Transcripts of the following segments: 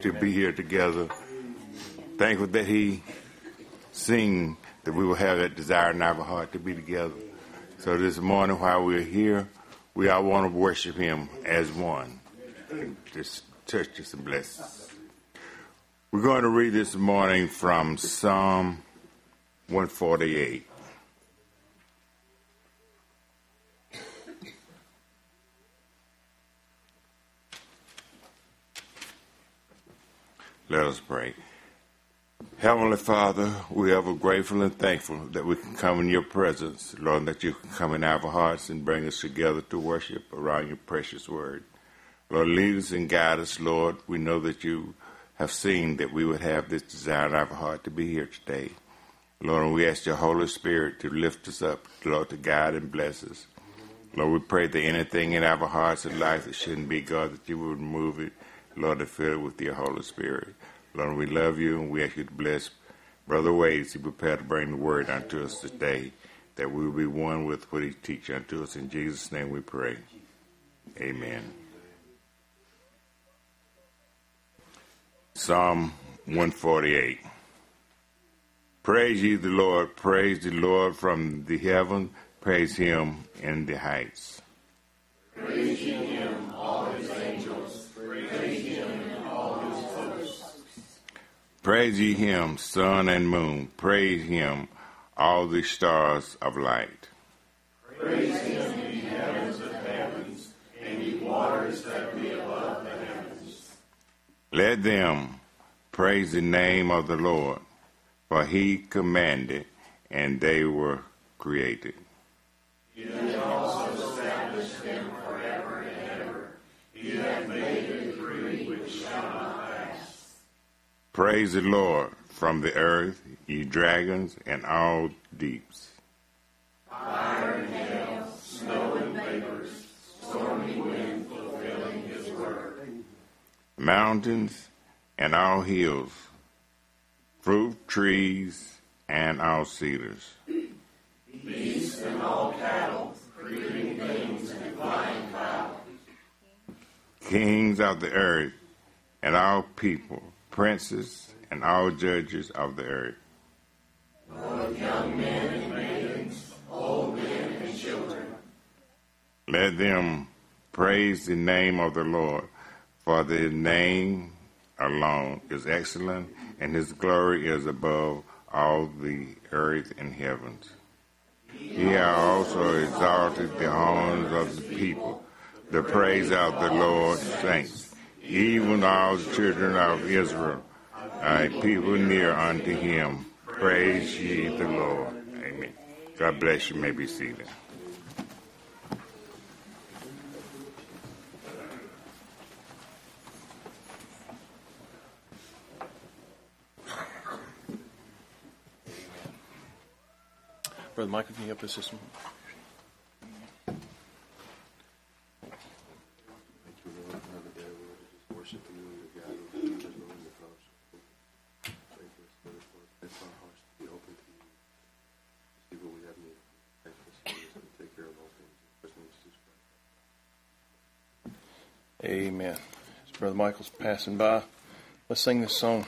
to be here together. Thankful that He seen that we will have that desire in our heart to be together. So this morning, while we're here, we all want to worship Him as one. And just touch us and bless us. We're going to read this morning from Psalm 148. Let us pray. Heavenly Father, we are ever grateful and thankful that we can come in your presence, Lord, that you can come in our hearts and bring us together to worship around your precious word. Lord, lead us and guide us, Lord. We know that you have seen that we would have this desire in our heart to be here today. Lord, we ask your Holy Spirit to lift us up, Lord, to guide and bless us. Lord, we pray that anything in our hearts and life that shouldn't be, God, that you would remove it, Lord, to fill it with your Holy Spirit. Lord, we love you and we ask you to bless Brother Wade as he prepare to bring the word unto us today, that we will be one with what he teaches unto us. In Jesus' name we pray. Amen. Psalm 148. Praise ye the Lord, praise the Lord from the heaven, praise him in the heights. Praise Praise ye him, sun and moon, praise him, all the stars of light. Praise him, ye heavens of heavens, and ye waters that be above the heavens. Let them praise the name of the Lord, for he commanded, and they were created. He hath also established them forever and ever. He hath made a decree which shall not pass. Praise the Lord from the earth, ye dragons and all deeps. Fire and hail, snow and vapors, stormy wind fulfilling his word. Mountains and all hills, fruit trees and all cedars. Beasts and all cattle, creeping things and flying fowl. Kings of the earth and all people, princes and all judges of the earth. Both young men and maidens, old men and children. Let them praise the name of the Lord, for the name alone is excellent, and his glory is above all the earth and heavens. He hath also exalted the horns of the people, the praise of the Lord's saints, even all the children of Israel, a people near unto him. Praise ye the Lord. Amen. God bless you. may be seated. Brother Michael, can you help us this? Amen. As Brother Michael's passing by, let's sing this song,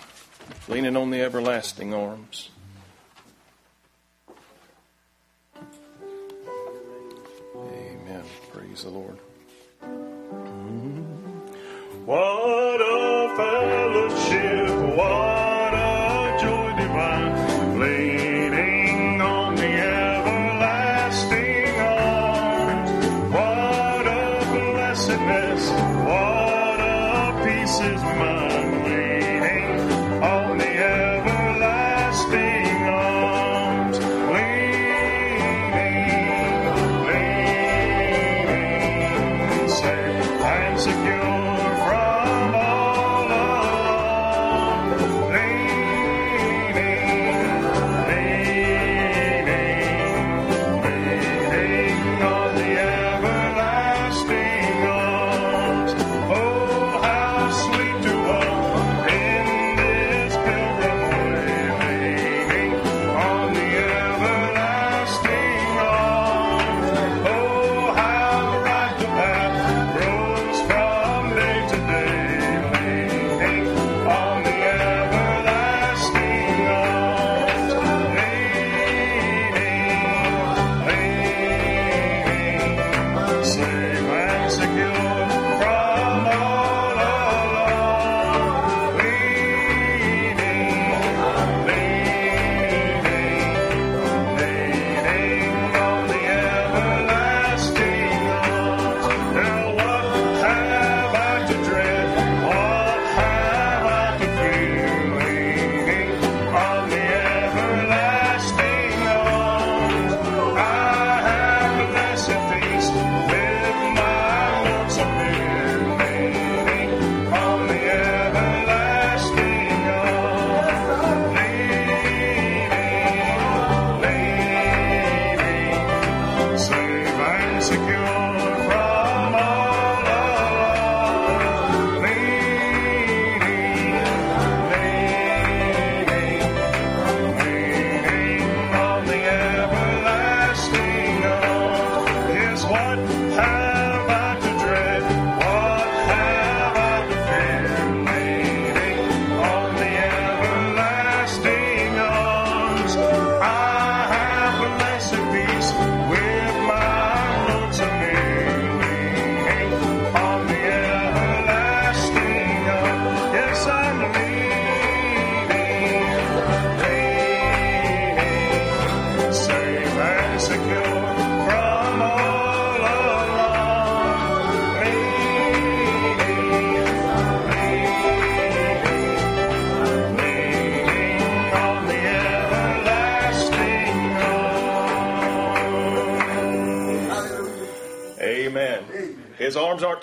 Leaning on the Everlasting Arms. Amen. Praise the Lord. What a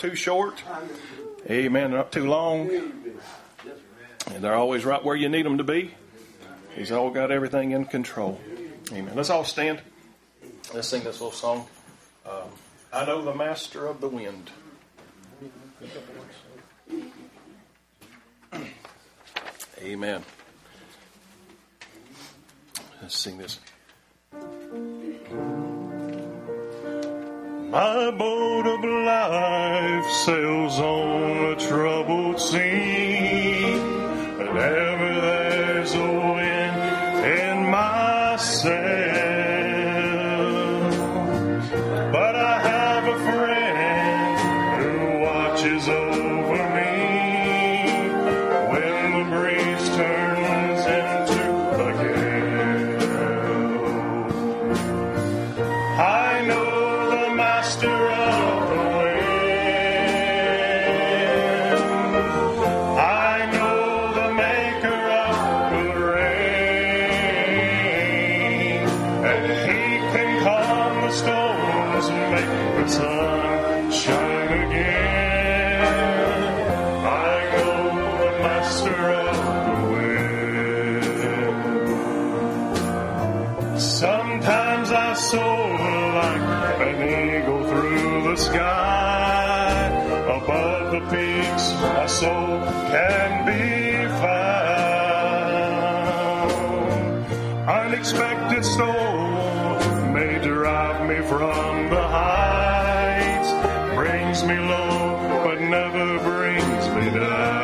too short. Amen. They're not too long. And they're always right where you need them to be. He's all got everything in control. Amen. Let's all stand. Let's sing this little song. Um, I know the master of the wind. Sometimes I soar like an eagle through the sky. Above the peaks, my soul can be found. Unexpected storms may drive me from the heights. Brings me low, but never brings me down.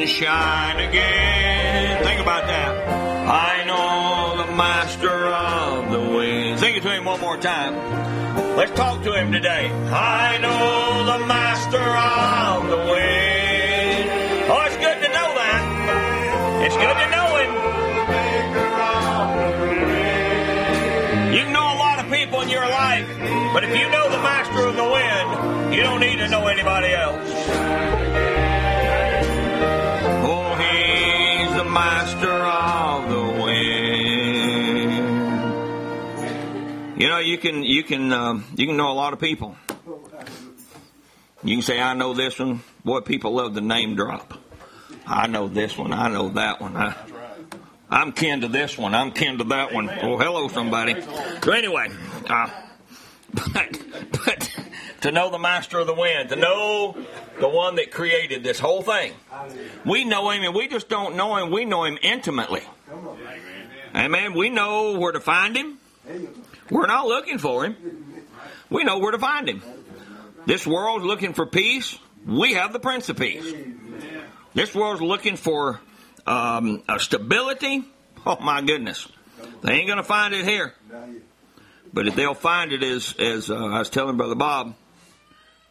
Sun shine again. Think about that. I know the master of the wind. Sing it to him one more time. Let's talk to him today. I know the master of the wind. Oh, it's good to know that. It's good to know him. You can know a lot of people in your life, but if you know the master of the wind, you don't need to know anybody else. You know, you can you can um, you can know a lot of people. You can say, "I know this one." Boy, people love the name drop. I know this one. I know that one. I, I'm kin to this one. I'm kin to that one. Oh, hello, somebody. So anyway, uh, but but to know the master of the wind, to know the one that created this whole thing, we know him, and we just don't know him. We know him intimately. Amen. We know where to find him. We're not looking for him. We know where to find him. This world's looking for peace. We have the Prince of Peace. This world's looking for um, a stability. Oh my goodness, they ain't gonna find it here. But if they'll find it, as as uh, I was telling Brother Bob,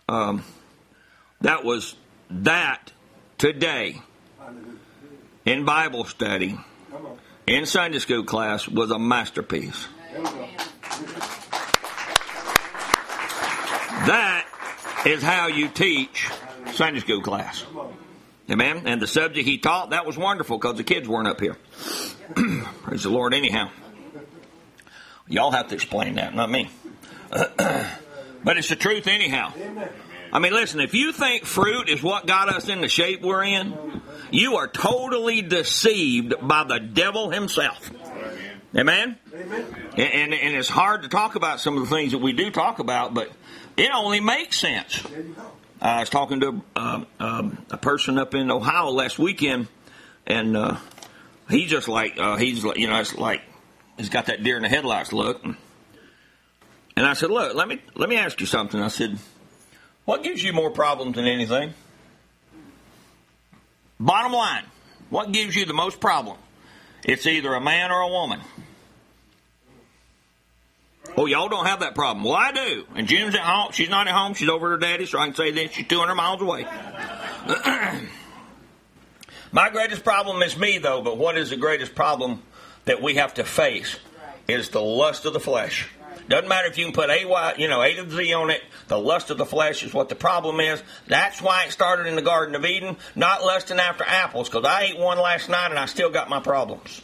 um, that was that today in Bible study in Sunday school class was a masterpiece. That is how you teach Sunday school class. Amen. And the subject he taught, that was wonderful because the kids weren't up here. Praise the Lord, anyhow. Y'all have to explain that, not me. but it's the truth, anyhow. I mean, listen, if you think fruit is what got us in the shape we're in, you are totally deceived by the devil himself. Amen? Amen. And, and, it's hard to talk about some of the things that we do talk about, but it only makes sense. I was talking to uh, um, a person up in Ohio last weekend, and uh, he's just like, uh, he's like, you know, it's like, he's got that deer in the headlights look. And I said, look, let me, let me ask you something. I said, what gives you more problems than anything? Bottom line, what gives you the most problem? It's either a man or a woman. Oh, y'all don't have that problem. Well, I do. And June's at home. She's not at home. She's over at her daddy, so I can say this. She's 200 miles away. My greatest problem is me, though, but what is the greatest problem that we have to face is the lust of the flesh. Doesn't matter if you can put a y, you know, a to z on it. The lust of the flesh is what the problem is. That's why it started in the Garden of Eden, not lusting after apples. Because I ate one last night and I still got my problems.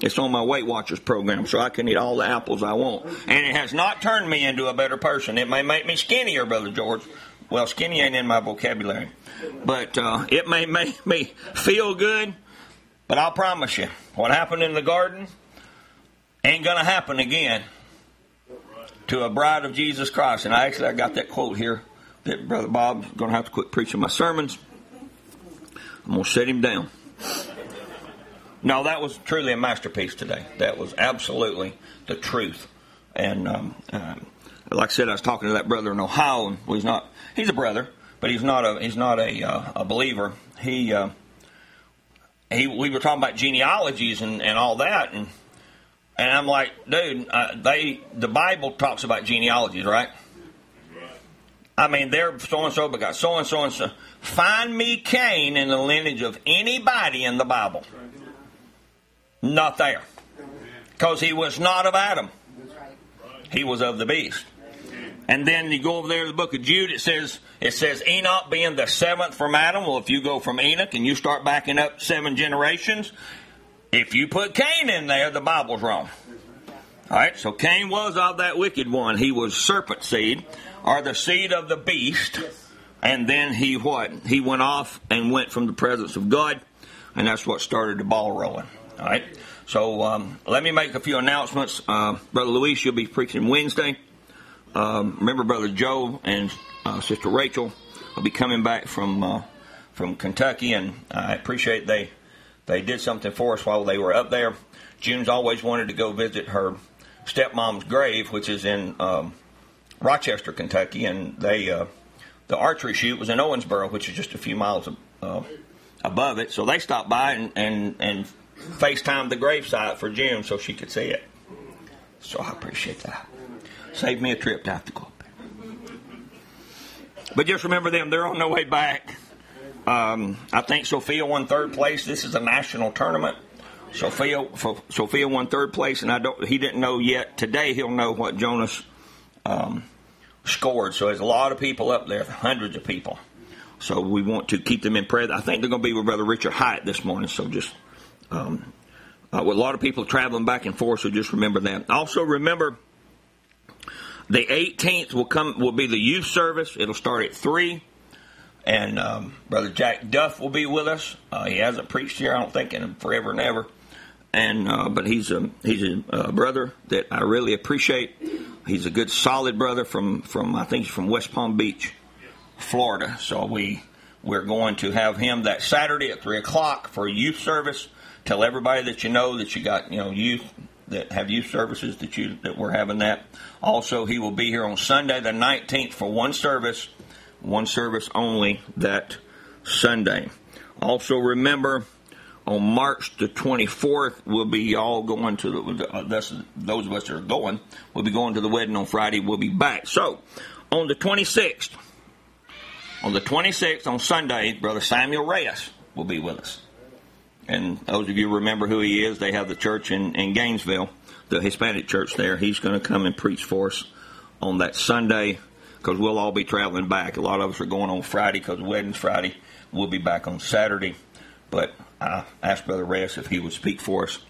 It's on my Weight Watchers program, so I can eat all the apples I want. And it has not turned me into a better person. It may make me skinnier, Brother George. Well, skinny ain't in my vocabulary. But uh, it may make me feel good. But I'll promise you, what happened in the garden ain't going to happen again to a bride of Jesus Christ. And I actually I got that quote here that Brother Bob's going to have to quit preaching my sermons. I'm going to set him down. No, that was truly a masterpiece today. That was absolutely the truth. And um, um, like I said, I was talking to that brother in Ohio, and he's not. He's a brother, but he's not a he's not a, uh, a believer. He uh, he. We were talking about genealogies and, and all that, and and I'm like, dude, uh, they the Bible talks about genealogies, right? I mean, they're so and so, but got so and so and so. Find me Cain in the lineage of anybody in the Bible. Not there. Because he was not of Adam. He was of the beast. And then you go over there to the book of Jude, it says it says Enoch being the seventh from Adam. Well, if you go from Enoch and you start backing up seven generations, if you put Cain in there, the Bible's wrong. All right, so Cain was of that wicked one. He was serpent seed, or the seed of the beast. And then he what? He went off and went from the presence of God, and that's what started the ball rolling. All right. So um, let me make a few announcements. Uh, Brother Luis, you'll be preaching Wednesday. Um, remember, Brother Joe and uh, Sister Rachel will be coming back from uh, from Kentucky, and I appreciate they they did something for us while they were up there. June's always wanted to go visit her stepmom's grave, which is in um, Rochester, Kentucky, and they uh, the archery shoot was in Owensboro, which is just a few miles uh, above it. So they stopped by and and, and FaceTimed the gravesite for June so she could see it. So I appreciate that. Saved me a trip to have to go up there. But just remember them; they're on their way back. Um, I think Sophia won third place. This is a national tournament. Sophia Sophia won third place, and I don't. He didn't know yet. Today he'll know what Jonas um, scored. So there's a lot of people up there, hundreds of people. So we want to keep them in prayer. I think they're going to be with Brother Richard Hyatt this morning. So just um, uh, with a lot of people traveling back and forth. So just remember that. Also remember the 18th will come will be the youth service. It'll start at three and um, Brother Jack Duff will be with us. Uh, he hasn't preached here, I don't think, in forever and ever. And uh, but he's a he's a uh, brother that I really appreciate. He's a good, solid brother from from I think he's from West Palm Beach, Florida. So we we're going to have him that Saturday at three o'clock for youth service. Tell everybody that you know that you got you know youth that have youth services that you that we're having that. Also, he will be here on Sunday the nineteenth for one service one service only that Sunday. Also, remember on March the 24th, we'll be all going to the, uh, those of us that are going, we'll be going to the wedding on Friday. We'll be back. So, on the 26th, on the 26th, on Sunday, Brother Samuel Reyes will be with us. And those of you remember who he is, they have the church in, in Gainesville, the Hispanic church there. He's going to come and preach for us on that Sunday because we'll all be traveling back. A lot of us are going on Friday because the wedding's Friday. We'll be back on Saturday. But I asked Brother Reyes if he would speak for us,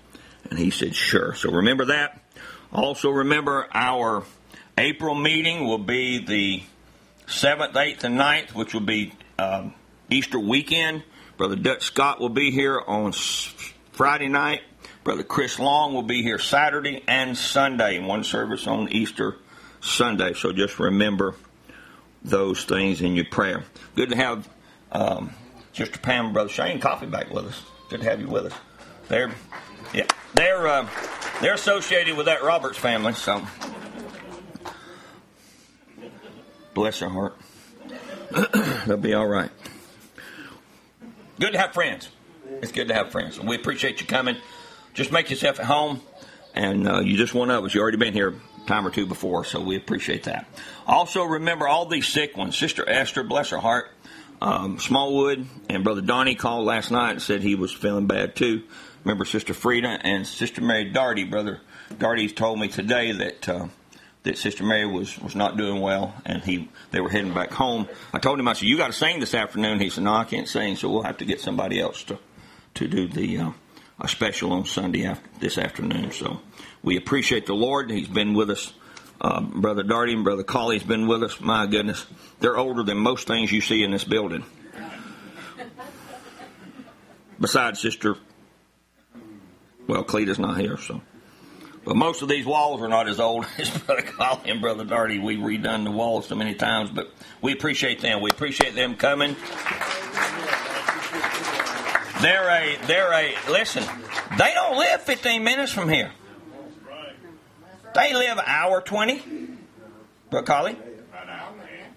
and he said sure. So remember that. Also remember our April meeting will be the 7th, 8th, and 9th, which will be um, Easter weekend. Brother Dutch Scott will be here on Friday night. Brother Chris Long will be here Saturday and Sunday, one service on Easter Sunday. So just remember those things in your prayer. Good to have um, Sister Pam and Brother Shane Coffee back with us. Good to have you with us. They're yeah, they're uh, they're associated with that Roberts family, so bless their heart. They'll be all right. Good to have friends. It's good to have friends. We appreciate you coming. Just make yourself at home, and uh, you just one of us. You already been here time or two before, so we appreciate that. Also, remember all these sick ones. Sister Esther, bless her heart. Um, Smallwood and Brother Donnie called last night and said he was feeling bad too. Remember Sister Frida and Sister Mary Darty. Brother Darty told me today that uh, that Sister Mary was, was not doing well, and he they were heading back home. I told him I said you got to sing this afternoon. He said no, I can't sing, so we'll have to get somebody else to to do the uh, a special on Sunday after, this afternoon. So we appreciate the Lord. He's been with us. Uh, Brother Darty and Brother Colley's been with us. My goodness, they're older than most things you see in this building. Besides Sister, well, Cleta's not here, so. But most of these walls are not as old as Brother Colley and Brother Darty. We've redone the walls so many times, but we appreciate them. We appreciate them coming. They're a, they're a, listen, they don't live 15 minutes from here. They live an hour 20. Brother Colley?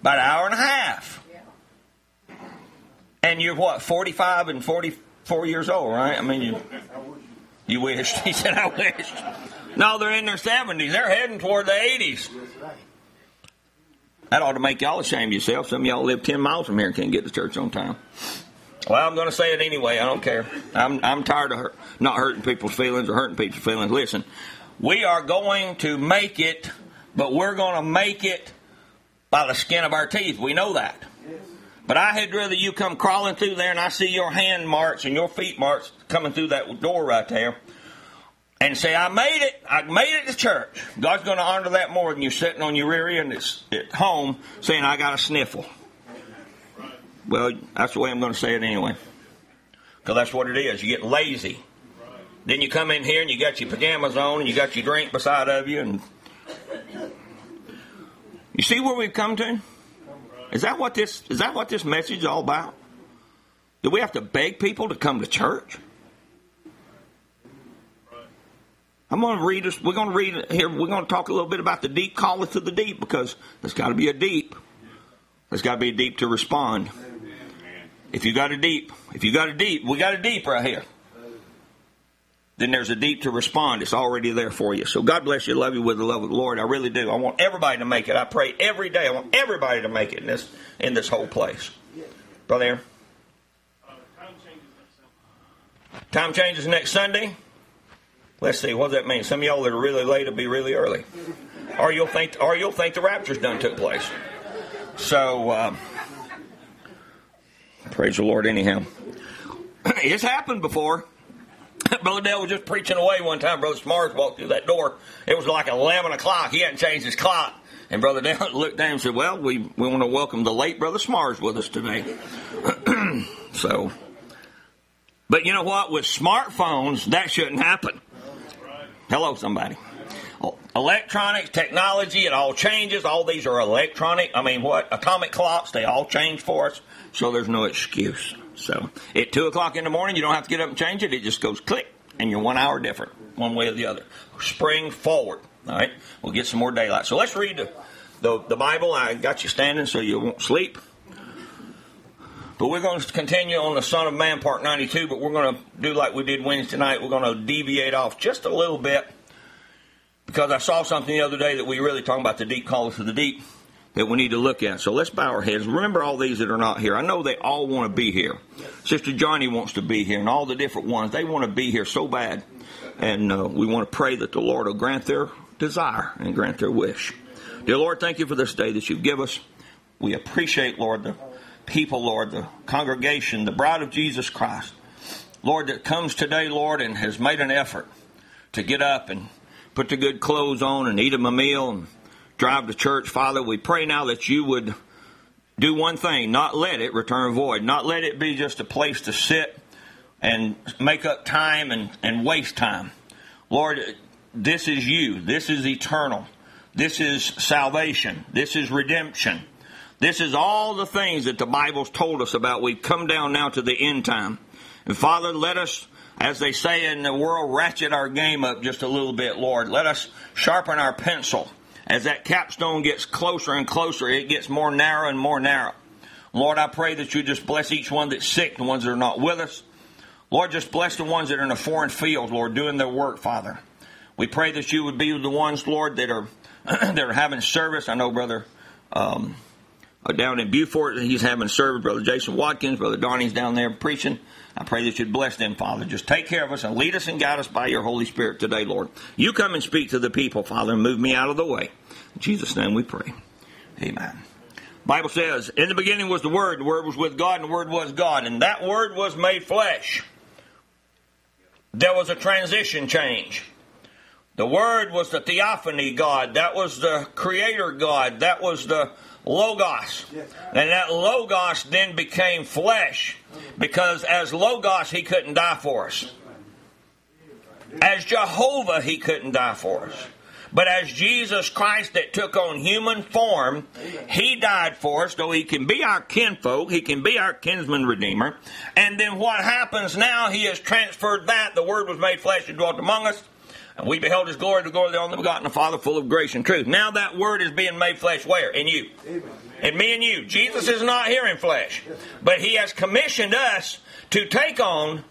About an hour and a half. And you're what, 45 and 44 years old, right? I mean, you, you wished. He said, I wished. No, they're in their 70s. They're heading toward the 80s. That ought to make y'all ashamed of yourself. Some of y'all live 10 miles from here and can't get to church on time. Well, I'm going to say it anyway. I don't care. I'm, I'm tired of hurt, not hurting people's feelings or hurting people's feelings. Listen, we are going to make it, but we're going to make it by the skin of our teeth. We know that. But I had rather you come crawling through there and I see your hand marks and your feet marks coming through that door right there and say, I made it. I made it to church. God's going to honor that more than you sitting on your rear end at home saying, I got a sniffle. Well, that's the way I'm going to say it anyway. Because that's what it is. You get lazy. Then you come in here and you got your pajamas on and you got your drink beside of you and you see where we've come to? Is that what this is that what this message is all about? Do we have to beg people to come to church? I'm going to read this. We're going to read here. We're going to talk a little bit about the deep calleth to the deep because there's got to be a deep. There's got to be a deep to respond. If you got a deep, if you got a deep, we got a deep right here. Then there's a deep to respond. It's already there for you. So God bless you. Love you with the love of the Lord. I really do. I want everybody to make it. I pray every day. I want everybody to make it in this in this whole place. Brother Time changes next Sunday. Let's see, what does that mean? Some of y'all that are really late will be really early. Or you'll think or you'll think the rapture's done took place. So um, praise the Lord anyhow. it's happened before. Brother Dale was just preaching away one time. Brother Smars walked through that door. It was like 11 o'clock. He hadn't changed his clock. And Brother Dale looked down and said, Well, we, we want to welcome the late Brother Smars with us today. so, but you know what? With smartphones, that shouldn't happen. Hello, somebody. Electronics, technology, it all changes. All these are electronic. I mean, what? Atomic clocks, they all change for us. So there's no excuse. So at 2 o'clock in the morning, you don't have to get up and change it. It just goes click, and you're one hour different, one way or the other. Spring forward. All right? We'll get some more daylight. So let's read the, the, the Bible. I got you standing so you won't sleep. But we're going to continue on the Son of Man, Part 92, but we're going to do like we did Wednesday night. We're going to deviate off just a little bit because I saw something the other day that we really talking about the deep callers of the deep that we need to look at. So let's bow our heads. Remember all these that are not here. I know they all want to be here. Sister Johnny wants to be here, and all the different ones. They want to be here so bad. And uh, we want to pray that the Lord will grant their desire and grant their wish. Dear Lord, thank you for this day that you give us. We appreciate, Lord, the people, Lord, the congregation, the bride of Jesus Christ. Lord, that comes today, Lord, and has made an effort to get up and put the good clothes on and eat them a meal and drive to church. Father, we pray now that you would do one thing, not let it return void, not let it be just a place to sit and make up time and, and waste time. Lord, this is you. This is eternal. This is salvation. This is redemption. This is all the things that the Bible's told us about. We've come down now to the end time. And Father, let us, as they say in the world, ratchet our game up just a little bit, Lord. Let us sharpen our pencil. As that capstone gets closer and closer, it gets more narrow and more narrow. Lord, I pray that you just bless each one that's sick, the ones that are not with us. Lord, just bless the ones that are in a foreign field, Lord, doing their work, Father. We pray that you would be the ones, Lord, that are that are having service. I know, brother, um, uh, down in Beaufort, he's having service. Brother Jason Watkins, brother Donnie's down there preaching. I pray that you'd bless them, Father. Just take care of us and lead us and guide us by your Holy Spirit today, Lord. You come and speak to the people, Father, and move me out of the way. In Jesus' name we pray. Amen. Bible says, in the beginning was the Word, the Word was with God, and the Word was God, and that Word was made flesh. There was a transition change. The Word was the theophany God. That was the Creator God. That was the Logos. And that Logos then became flesh because as Logos, He couldn't die for us. As Jehovah, He couldn't die for us. But as Jesus Christ that took on human form, He died for us, so He can be our kinfolk, He can be our kinsman redeemer. And then what happens now, He has transferred that. The Word was made flesh and dwelt among us. And we beheld his glory, the glory of the only begotten, the Father, full of grace and truth. Now that word is being made flesh where? In you. In me and you. Jesus is not here in flesh. But he has commissioned us to take on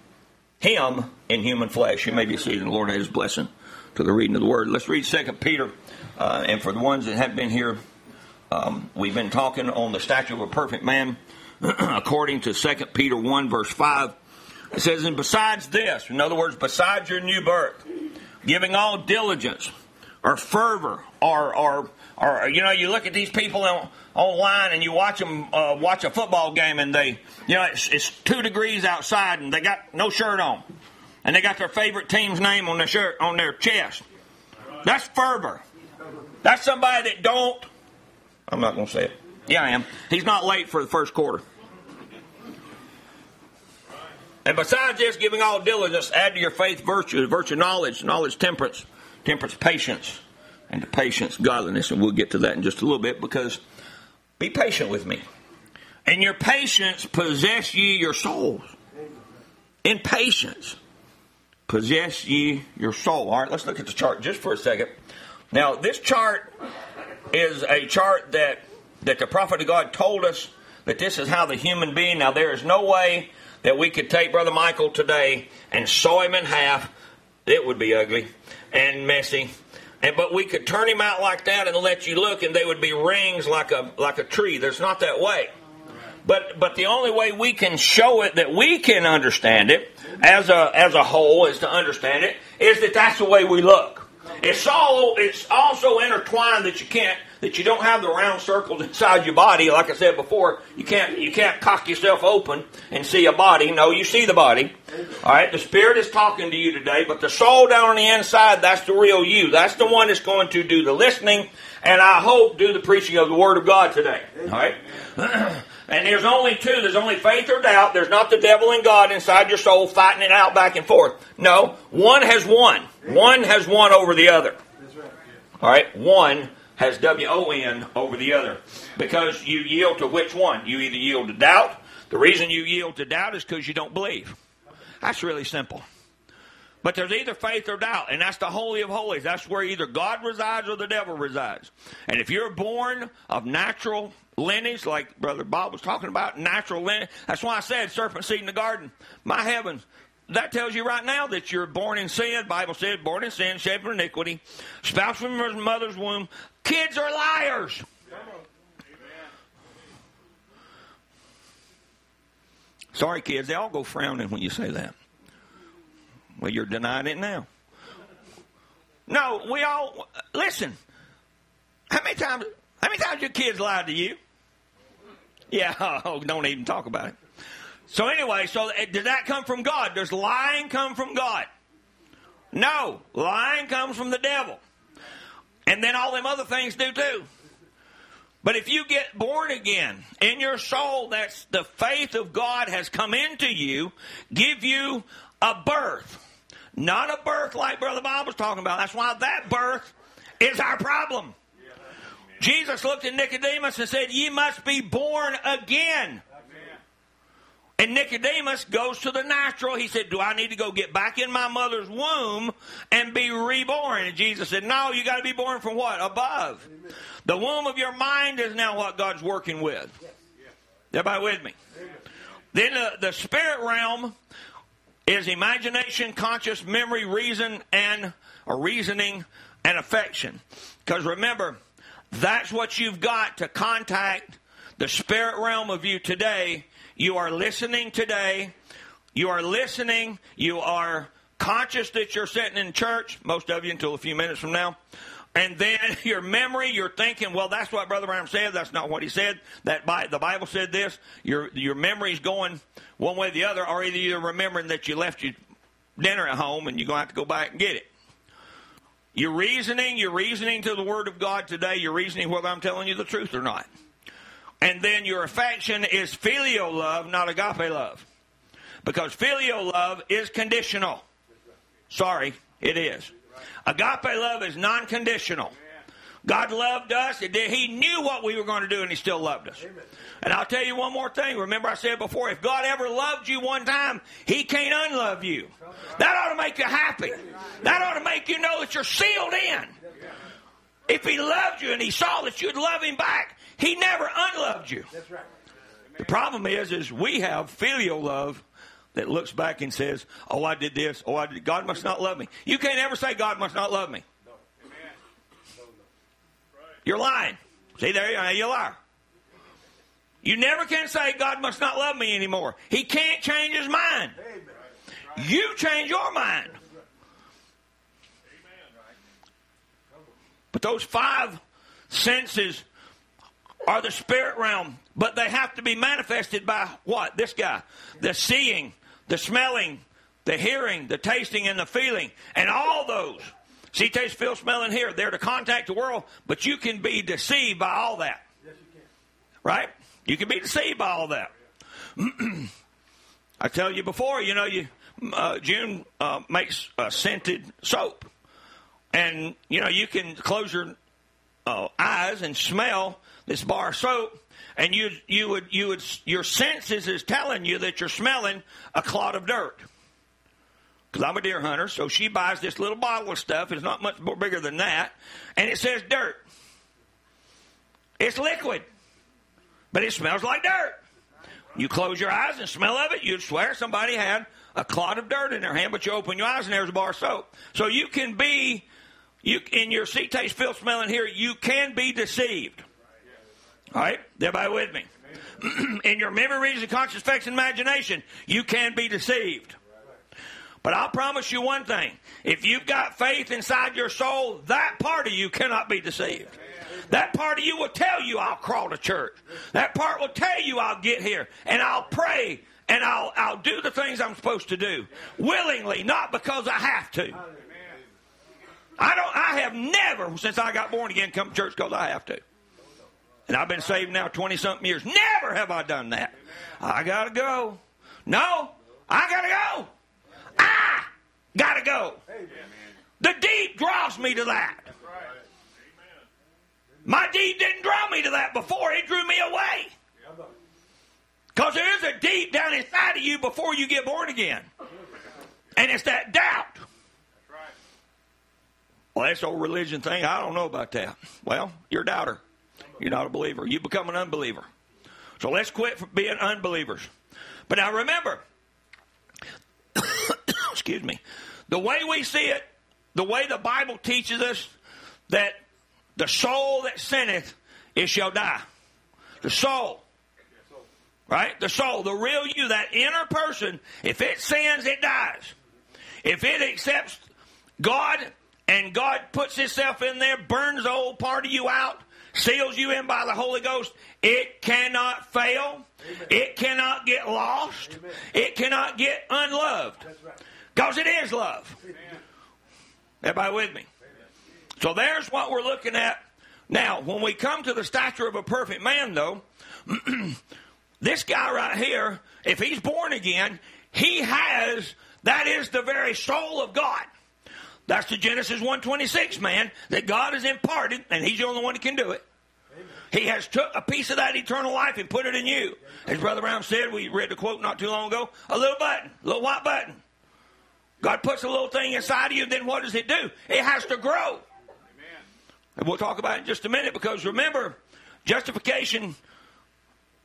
him in human flesh. You may be seated. The Lord has his blessing to the reading of the word. Let's read 2 Peter. Uh, and for the ones that have been here, um, we've been talking on the statue of a perfect man according to 2 Peter 1, verse 5. It says, And besides this, in other words, besides your new birth, giving all diligence or fervor or, or, or you know, you look at these people on, online and you watch them uh, watch a football game and they, you know, it's, it's two degrees outside and they got no shirt on. And they got their favorite team's name on their shirt, on their chest. That's fervor. That's somebody that don't, I'm not going to say it. Yeah, I am. He's not late for the first quarter. And besides this, giving all diligence, add to your faith virtue, virtue knowledge, knowledge temperance, temperance patience, and to patience godliness. And we'll get to that in just a little bit because be patient with me. And your patience possess ye your souls. In patience, possess ye your soul. All right, let's look at the chart just for a second. Now, this chart is a chart that that the prophet of God told us that this is how the human being. Now, there is no way that we could take Brother Michael today and saw him in half. It would be ugly and messy. And but we could turn him out like that and let you look, and they would be rings like a like a tree. There's not that way. But but the only way we can show it that we can understand it as a as a whole is to understand it is that that's the way we look. It's all it's also intertwined that you can't that you don't have the round circles inside your body. Like I said before, you can't you can't cock yourself open and see a body. No, you see the body. All right, the spirit is talking to you today, but the soul down on the inside, that's the real you. That's the one that's going to do the listening, and I hope do the preaching of the Word of God today. All right. And there's only two. There's only faith or doubt. There's not the devil and God inside your soul fighting it out back and forth. No, one has won. One has won over the other. All right, one has W O N over the other because you yield to which one? You either yield to doubt. The reason you yield to doubt is because you don't believe. That's really simple. But there's either faith or doubt, and that's the Holy of Holies. That's where either God resides or the devil resides. And if you're born of natural lineage, like Brother Bob was talking about, natural lineage, that's why I said serpent seed in the garden. My heavens, that tells you right now that you're born in sin. Bible says, born in sin, shaped for iniquity, spouse from your mother's womb. Kids are liars. Sorry, kids, they all go frowning when you say that. Well, you're denying it now. No, we all listen. How many times? How many times your kids lied to you? Yeah, oh, don't even talk about it. So anyway, so eh, did that come from God? Does lying come from God? No, lying comes from the devil. And then all them other things do too. But if you get born again in your soul, that's the faith of God has come into you, give you a birth. Not a birth like Brother Bob was talking about. That's why that birth is our problem. Jesus looked at Nicodemus and said, Ye must be born again. And Nicodemus goes to the natural. He said, Do I need to go get back in my mother's womb and be reborn? And Jesus said, No, you got to be born from what? Above. The womb of your mind is now what God's working with. Everybody with me? Then the, the spirit realm is imagination, conscious memory, reason, and or reasoning and affection. Because remember, that's what you've got to contact the spirit realm of you today you are listening today. You are listening. You are conscious that you're sitting in church, most of you until a few minutes from now. And then your memory, you're thinking, well, that's what Brother Brown said. That's not what he said. That by, the Bible said this. Your your memory's going one way or the other, or either you're remembering that you left your dinner at home and you're going to have to go back and get it. You're reasoning. You're reasoning to the Word of God today. You're reasoning whether I'm telling you the truth or not. And then your affection is filial love, not agape love. Because filial love is conditional. Sorry, it is. Agape love is non conditional. God loved us. He knew what we were going to do, and He still loved us. And I'll tell you one more thing. Remember, I said before if God ever loved you one time, He can't unlove you. That ought to make you happy. That ought to make you know that you're sealed in. If He loved you and He saw that you'd love Him back, he never unloved you. That's right. The problem is, is we have filial love that looks back and says, "Oh, I did this. Oh, I did. God must not love me." You can't ever say God must not love me. No. You're lying. See there, you are. You liar. You never can say God must not love me anymore. He can't change his mind. You change your mind. But those five senses are the spirit realm, but they have to be manifested by what? This guy. The seeing, the smelling, the hearing, the tasting, and the feeling. And all those. See, taste, feel, smell, and hear. They're to contact the world, but you can be deceived by all that. Yes, you can. Right? You can be deceived by all that. I tell you before, you know, you uh, June uh, makes a scented soap, and you know you can close your uh, eyes and smell this bar soap, and you you would you would your senses is telling you that you're smelling a clod of dirt. Because I'm a deer hunter, so she buys this little bottle of stuff. It's not much more bigger than that, and it says dirt. It's liquid, but it smells like dirt. You close your eyes and smell of it, you'd swear somebody had a clod of dirt in their hand, but you open your eyes and there's a bar of soap. So you can be, you in your see, taste, feel, smell, and hear, you can be deceived. All right? Everybody with me? In your memory, reason, conscious, facts and imagination, you can be deceived. But I'll promise you one thing. If you've got faith inside your soul, that part of you cannot be deceived. That part of you will tell you I'll crawl to church. That part will tell you I'll get here and I'll pray and I'll, I'll do the things I'm supposed to do willingly, not because I have to. I don't. I have never, since I got born again, come to church because I have to. And I've been saved now 20 something years. Never have I done that. I got to go. No, I got to go. I got to go. The deep draws me to that. My deep didn't draw me to that before, it drew me away. Because there is a deep down inside of you before you get born again. And it's that doubt. Well, that's old religion thing. I don't know about that. Well, you're a doubter. You're not a believer. You become an unbeliever. So let's quit being unbelievers. But now remember, excuse me, the way we see it, the way the Bible teaches us that the soul that sinneth, it shall die. The soul. Right? The soul, the real you, that inner person, if it sins, it dies. If it accepts God and God puts Himself in there, burns the old part of you out, seals you in by the Holy Ghost, it cannot fail. Amen. It cannot get lost. Amen. It cannot get unloved. Because right. it is love. Amen. Everybody with me? So there's what we're looking at Now, when we come to the stature of a perfect man, though, this guy right here, if he's born again, he has that is the very soul of God. That's the Genesis 126 man that God has imparted, and he's the only one that can do it. He has took a piece of that eternal life and put it in you. As Brother Branham said, we read the quote not too long ago, a little button, a little white button. God puts a little thing inside of you, then what does it do? It has to grow. And we'll talk about it in just a minute because remember, justification,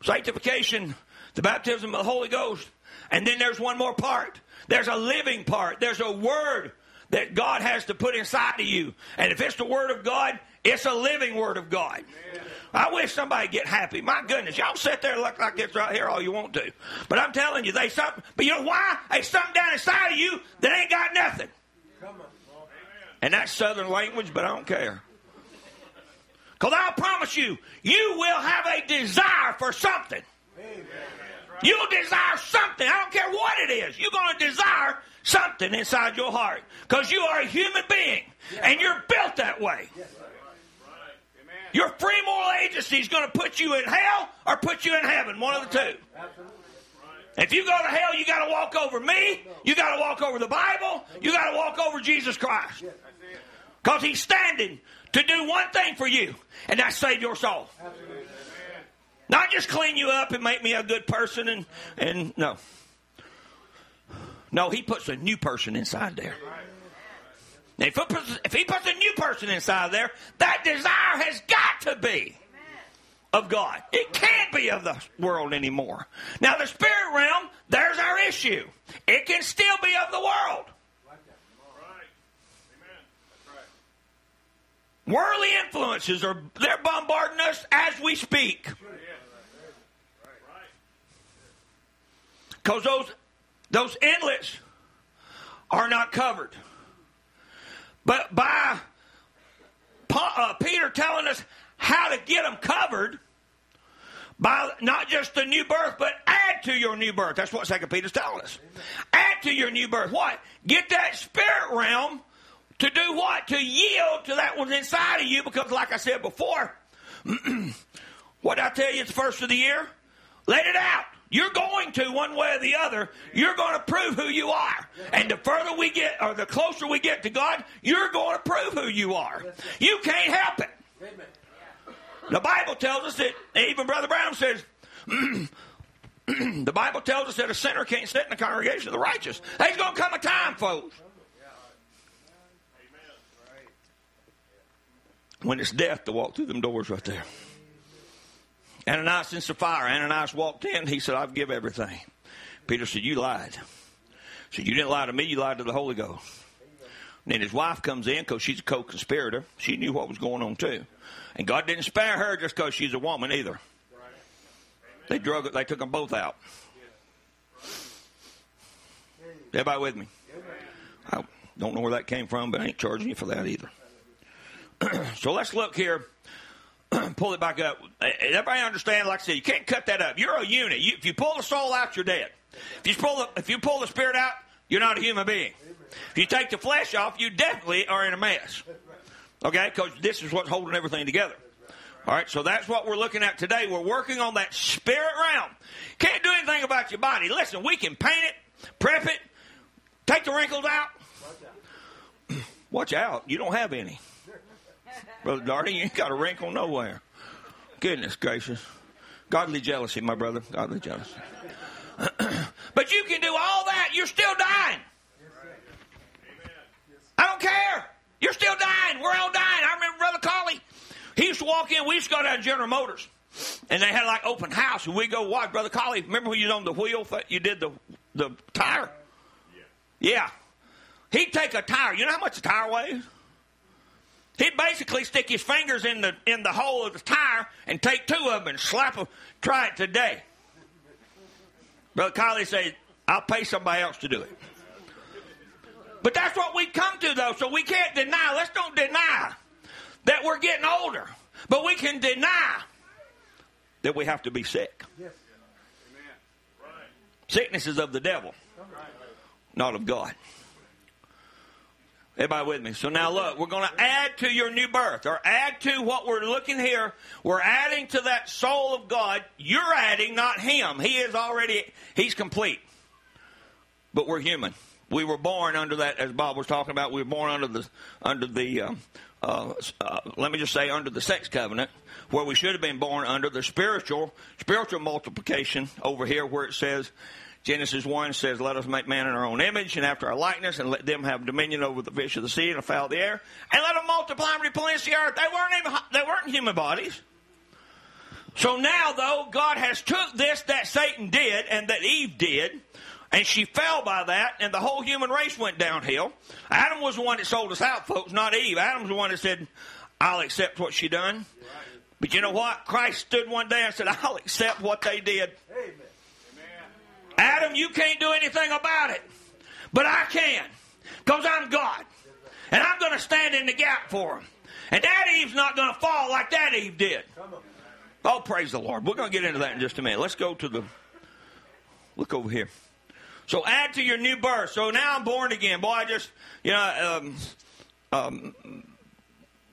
sanctification, the baptism of the Holy Ghost, and then there's one more part. There's a living part. There's a word that God has to put inside of you. And if it's the Word of God, it's a living Word of God. I wish somebody get happy. My goodness, y'all sit there and look like this right here all you want to. But I'm telling you, they something. But you know why? There's something down inside of you that ain't got nothing. And that's Southern language, but I don't care. Because I'll promise you, you will have a desire for something. You'll desire something. I don't care what it is. You're going to desire something inside your heart. Because you are a human being. And you're built that way. Your free moral agency is going to put you in hell or put you in heaven. One of the two. If you go to hell, you got to walk over me. You got to walk over the Bible. You got to walk over Jesus Christ. Because he's standing to do one thing for you, and that's save your soul. Not just clean you up and make me a good person and, and no. No, he puts a new person inside there. If, he puts, if he puts a new person inside there, that desire has got to be of God. It can't be of the world anymore. Now, the spirit realm, there's our issue. It can still be of the world. Worldly influences are they're bombarding us as we speak. Because those those inlets are not covered. But by uh, Peter telling us how to get them covered, by not just the new birth, but add to your new birth. That's what Second Peter's telling us. Add to your new birth. What? Get that spirit realm to do what? To yield to that one's inside of you because, like I said before, what I tell you at the first of the year? Let it out. You're going to, one way or the other, you're going to prove who you are. And the further we get, or the closer we get to God, you're going to prove who you are. You can't help it. The Bible tells us that, even Brother Branham says, the Bible tells us that a sinner can't sit in the congregation of the righteous. There's going to come a time, folks, when it's death to walk through them doors right there. Ananias and Sapphira. Ananias walked in. He said, I'll give everything. Peter said, You lied. He said, You didn't lie to me, you lied to the Holy Ghost. And then his wife comes in because she's a co conspirator. She knew what was going on too. And God didn't spare her just because she's a woman either. They drug it, they took them both out. Everybody with me? I don't know where that came from, but I ain't charging you for that either. so let's look here. pull it back up. Everybody understand? Like I said, you can't cut that up. You're a unit. You, if you pull the soul out, you're dead. If you pull the, if you pull the spirit out, you're not a human being. If you take the flesh off, you definitely are in a mess. Okay, because this is what's holding everything together. All right, so that's what we're looking at today. We're working on that spirit realm. Can't do anything about your body. Listen, we can paint it, prep it, take the wrinkles out. Watch out, you don't have any. Brother Darty, you ain't got a wrinkle nowhere. Goodness gracious. Godly jealousy, my brother. Godly jealousy. but you can do all that. You're still dying. I don't care. You're still dying. We're all dying. I remember Brother Colley. He used to walk in. We used to go down to General Motors. And they had like open house. And we go watch Brother Colley. Remember when you was on the wheel? You did the, the tire? Yeah. He'd take a tire. You know how much a tire weighs? He'd basically stick his fingers in the in the hole of the tire and take two of them and slap them. Try it today. Brother Kylie said, I'll pay somebody else to do it. But that's what we come to, though, so we can't deny. Let's don't deny that we're getting older. But we can deny that we have to be sick. Sickness is of the devil, not of God. Everybody with me? So now look, we're going to add to your new birth, or add to what we're looking here. We're adding to that soul of God. You're adding, not Him. He is already, He's complete. But we're human. We were born under that, as Bob was talking about. We were born under the, under the, um, uh, uh, let me just say, under the sex covenant, where we should have been born under the spiritual, spiritual multiplication over here, where it says, Genesis 1 says, Let us make man in our own image and after our likeness, and let them have dominion over the fish of the sea and the fowl of the air, and let them multiply and replenish the earth. They weren't, even, they weren't human bodies. So now, though, God has took this that Satan did and that Eve did, and she fell by that, and the whole human race went downhill. Adam was the one that sold us out, folks, not Eve. Adam's the one that said, I'll accept what she done. But you know what? Christ stood one day and said, I'll accept what they did. Amen. Adam, you can't do anything about it. But I can. Because I'm God. And I'm going to stand in the gap for him. And that Eve's not going to fall like that Eve did. Oh, praise the Lord. We're going to get into that in just a minute. Let's go to the. Look over here. So add to your new birth. So now I'm born again. Boy, I just, you know, um, um,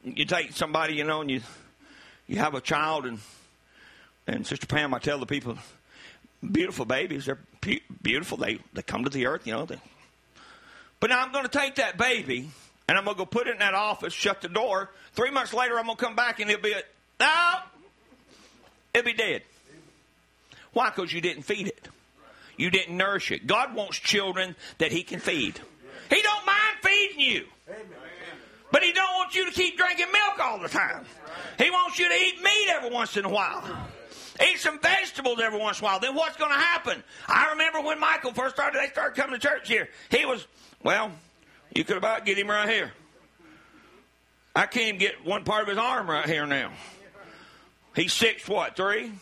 you take somebody, you know, and you you have a child, and and Sister Pam, I tell the people, beautiful babies. They're beautiful. They they come to the earth, you know. They, but now I'm going to take that baby and I'm going to go put it in that office, shut the door. Three months later, I'm going to come back and it'll be a, no, it'll be dead. Why? Because you didn't feed it. You didn't nourish it. God wants children that He can feed. He don't mind feeding you. But He don't want you to keep drinking milk all the time. He wants you to eat meat every once in a while. Eat some vegetables every once in a while. Then what's going to happen? I remember when Michael first started, they started coming to church here. He was, well, you could about get him right here. I can't even get one part of his arm right here now. He's six, what, three?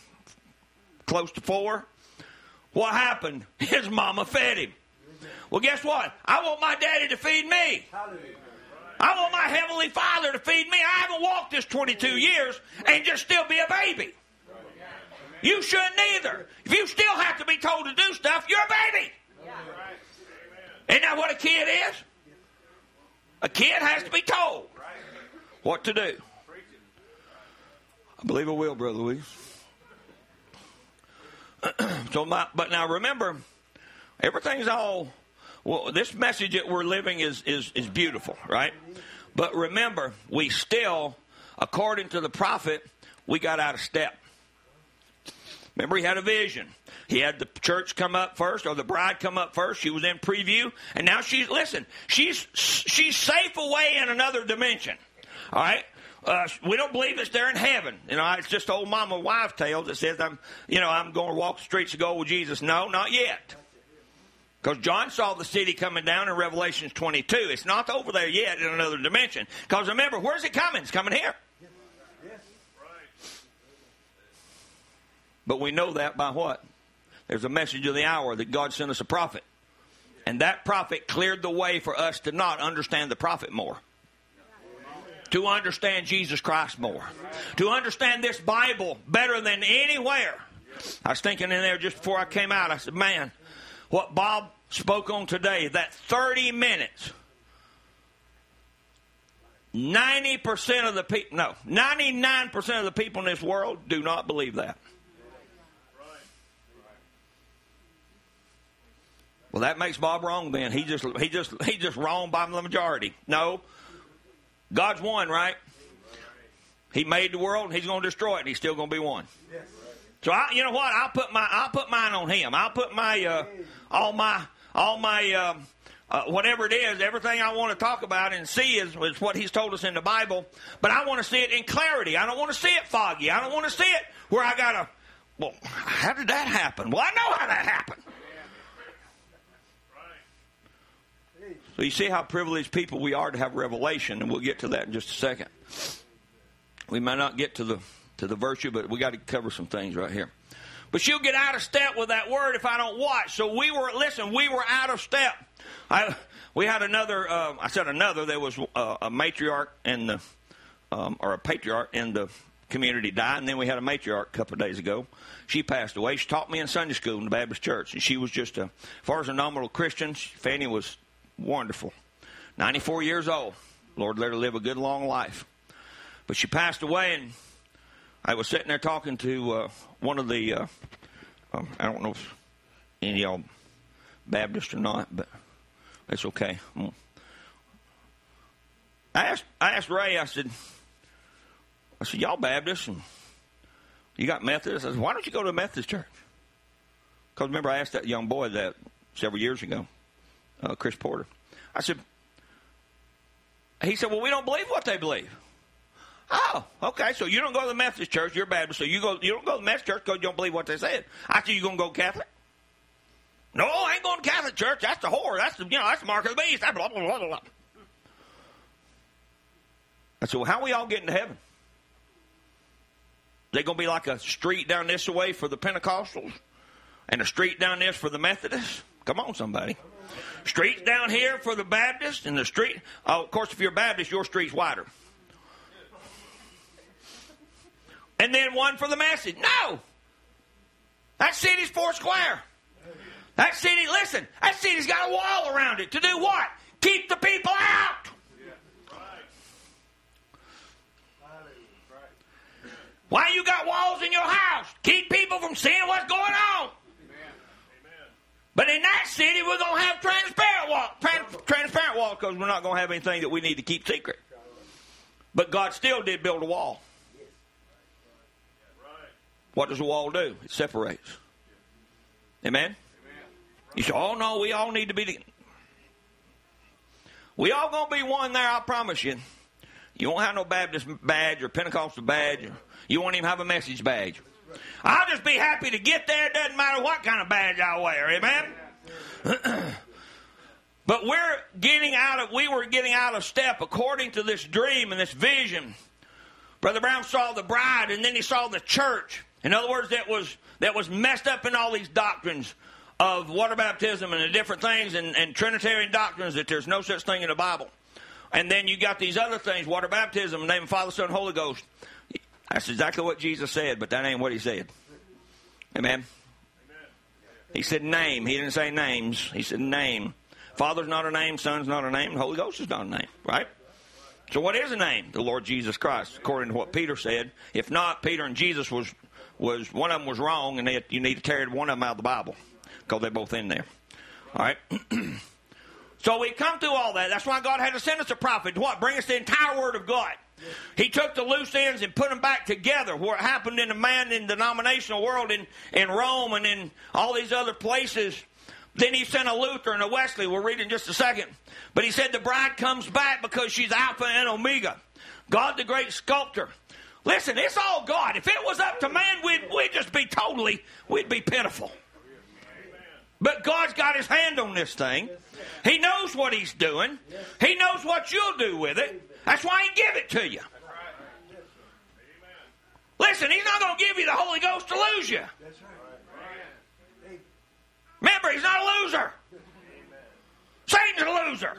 Close to four. What happened? His mama fed him. Well, guess what? I want my daddy to feed me. I want my heavenly father to feed me. I haven't walked this 22 years and just still be a baby. You shouldn't either. If you still have to be told to do stuff, you're a baby. Isn't that what a kid is? A kid has to be told what to do. I believe I will, Brother Louise. so my, but now remember, everything's all. Well, this message that we're living is, is, is beautiful, right? But remember, we still, according to the prophet, we got out of step. Remember, he had a vision. He had the church come up first, or the bride come up first. She was in preview, and now she's listen. She's she's safe away in another dimension. All right. Uh, we don't believe it's there in heaven. You know, it's just old mama wife tales that says I'm, you know, I'm going to walk the streets of gold with Jesus. No, not yet. Because John saw the city coming down in Revelations 22. It's not over there yet in another dimension. Because remember, where's it coming? It's coming here. But we know that by what? There's a message of the hour that God sent us a prophet. And that prophet cleared the way for us to not understand the prophet more. To understand Jesus Christ more. To understand this Bible better than anywhere. I was thinking in there just before I came out, I said, man, what Bob spoke on today, that 30 minutes, 90% of the people, no, 99% of the people in this world do not believe that. Well, that makes Bob wrong. Then he just he just he just wrong by the majority. No, God's one, right? He made the world, and He's going to destroy it, and He's still going to be one. So I, you know what? I'll put my I'll put mine on Him. I'll put my uh, all my all my uh, uh, whatever it is, everything I want to talk about and see is, is what He's told us in the Bible. But I want to see it in clarity. I don't want to see it foggy. I don't want to see it where I got to. Well, how did that happen? Well, I know how that happened. So you see how privileged people we are to have revelation, and we'll get to that in just a second. We might not get to the to the virtue, but we got to cover some things right here. But she'll get out of step with that word if I don't watch. So we were listen. We were out of step. I we had another. Uh, I said another. There was uh, a matriarch in the um, or a patriarch in the community died, and then we had a matriarch a couple of days ago. She passed away. She taught me in Sunday school in the Baptist church, and she was just a, as far as a nominal Christian, Fanny was wonderful. 94 years old. Lord let her live a good long life. But she passed away, and I was sitting there talking to uh, one of the, uh, um, I don't know if any of y'all Baptist or not, but that's okay. Mm. I asked, I asked Ray, I said, I said, y'all Baptist and you got Methodist? I said, why don't you go to a Methodist church? Because remember, I asked that young boy that several years ago, uh, Chris Porter. I said, he said, well, we don't believe what they believe. Oh, okay. So you don't go to the Methodist church. You're Baptist. So you go. You don't go to the Methodist church because you don't believe what they said. I said, you gonna go Catholic? No, I ain't going to Catholic church. That's the whore. That's the you know that's the mark of the beast. Blah, blah, blah, blah, blah. I said, well, how we all getting to heaven? They gonna be like a street down this way for the Pentecostals, and a street down this for the Methodists? Come on, somebody. Streets down here for the Baptist, and the street. Oh, of course, if you're Baptist, your street's wider. And then one for the message. No, that city's four square. That city, listen, that city's got a wall around it to do what? Keep the people out. Why you got walls in your house? Keep people from seeing what's going on. But in that city, we're going to have transparent wall, trans, transparent walls because we're not going to have anything that we need to keep secret. But God still did build a wall. What does a wall do? It separates. Amen. You say, "Oh no, we all need to be." We all gonna be one there. I promise you. You won't have no Baptist badge or Pentecostal badge. Or you won't even have a message badge. I'll just be happy to get there. It doesn't matter what kind of badge I wear. Amen. but we're getting out of. We were getting out of step according to this dream and this vision. Brother Branham saw the bride, and then he saw the church. In other words, that was that was messed up in all these doctrines of water baptism and the different things and, and Trinitarian doctrines that there's no such thing in the Bible. And then you got these other things, water baptism, name of Father, Son, Holy Ghost. That's exactly what Jesus said, but that ain't what he said. Amen. He said name. He didn't say names. He said name. Father's not a name, Son's not a name, Holy Ghost is not a name, right? So what is a name? The Lord Jesus Christ, according to what Peter said. If not, Peter and Jesus was was one of them was wrong, and they, you need to tear one of them out of the Bible because they're both in there. All right. so we come through all that. That's why God had to send us a prophet. What? Bring us the entire Word of God. He took the loose ends and put them back together. What happened in the man in the denominational world in, in Rome and in all these other places. Then he sent a Luther and a Wesley. We'll read in just a second. But he said the bride comes back because she's Alpha and Omega. God, the great sculptor. Listen, it's all God. If it was up to man, we'd, we'd just be totally, we'd be pitiful. But God's got his hand on this thing. He knows what he's doing. He knows what you'll do with it. That's why he give it to you. Listen, he's not going to give you the Holy Ghost to lose you. Remember, he's not a loser. Satan's a loser.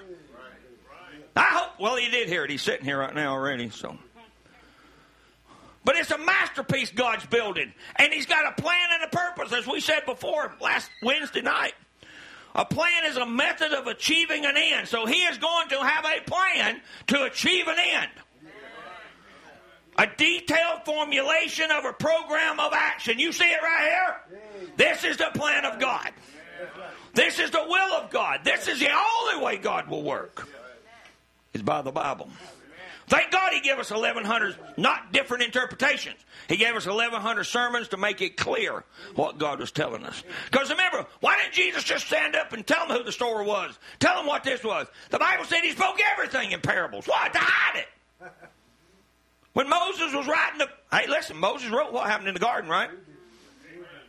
I hope, well, he did hear it. He's sitting here right now already, so. But it's a masterpiece God's building. And He's got a plan and a purpose, as we said before last Wednesday night. A plan is a method of achieving an end. So He is going to have a plan to achieve an end. A detailed formulation of a program of action. You see it right here? This is the plan of God. This is the will of God. This is the only way God will work. Is by the Bible. Thank God he gave us 1,100, not different interpretations. He gave us 1,100 sermons to make it clear what God was telling us. Because remember, why didn't Jesus just stand up and tell them who the story was? Tell them what this was. The Bible said he spoke everything in parables. Why? To hide it. When Moses was writing the. Hey, listen, Moses wrote what happened in the garden, right?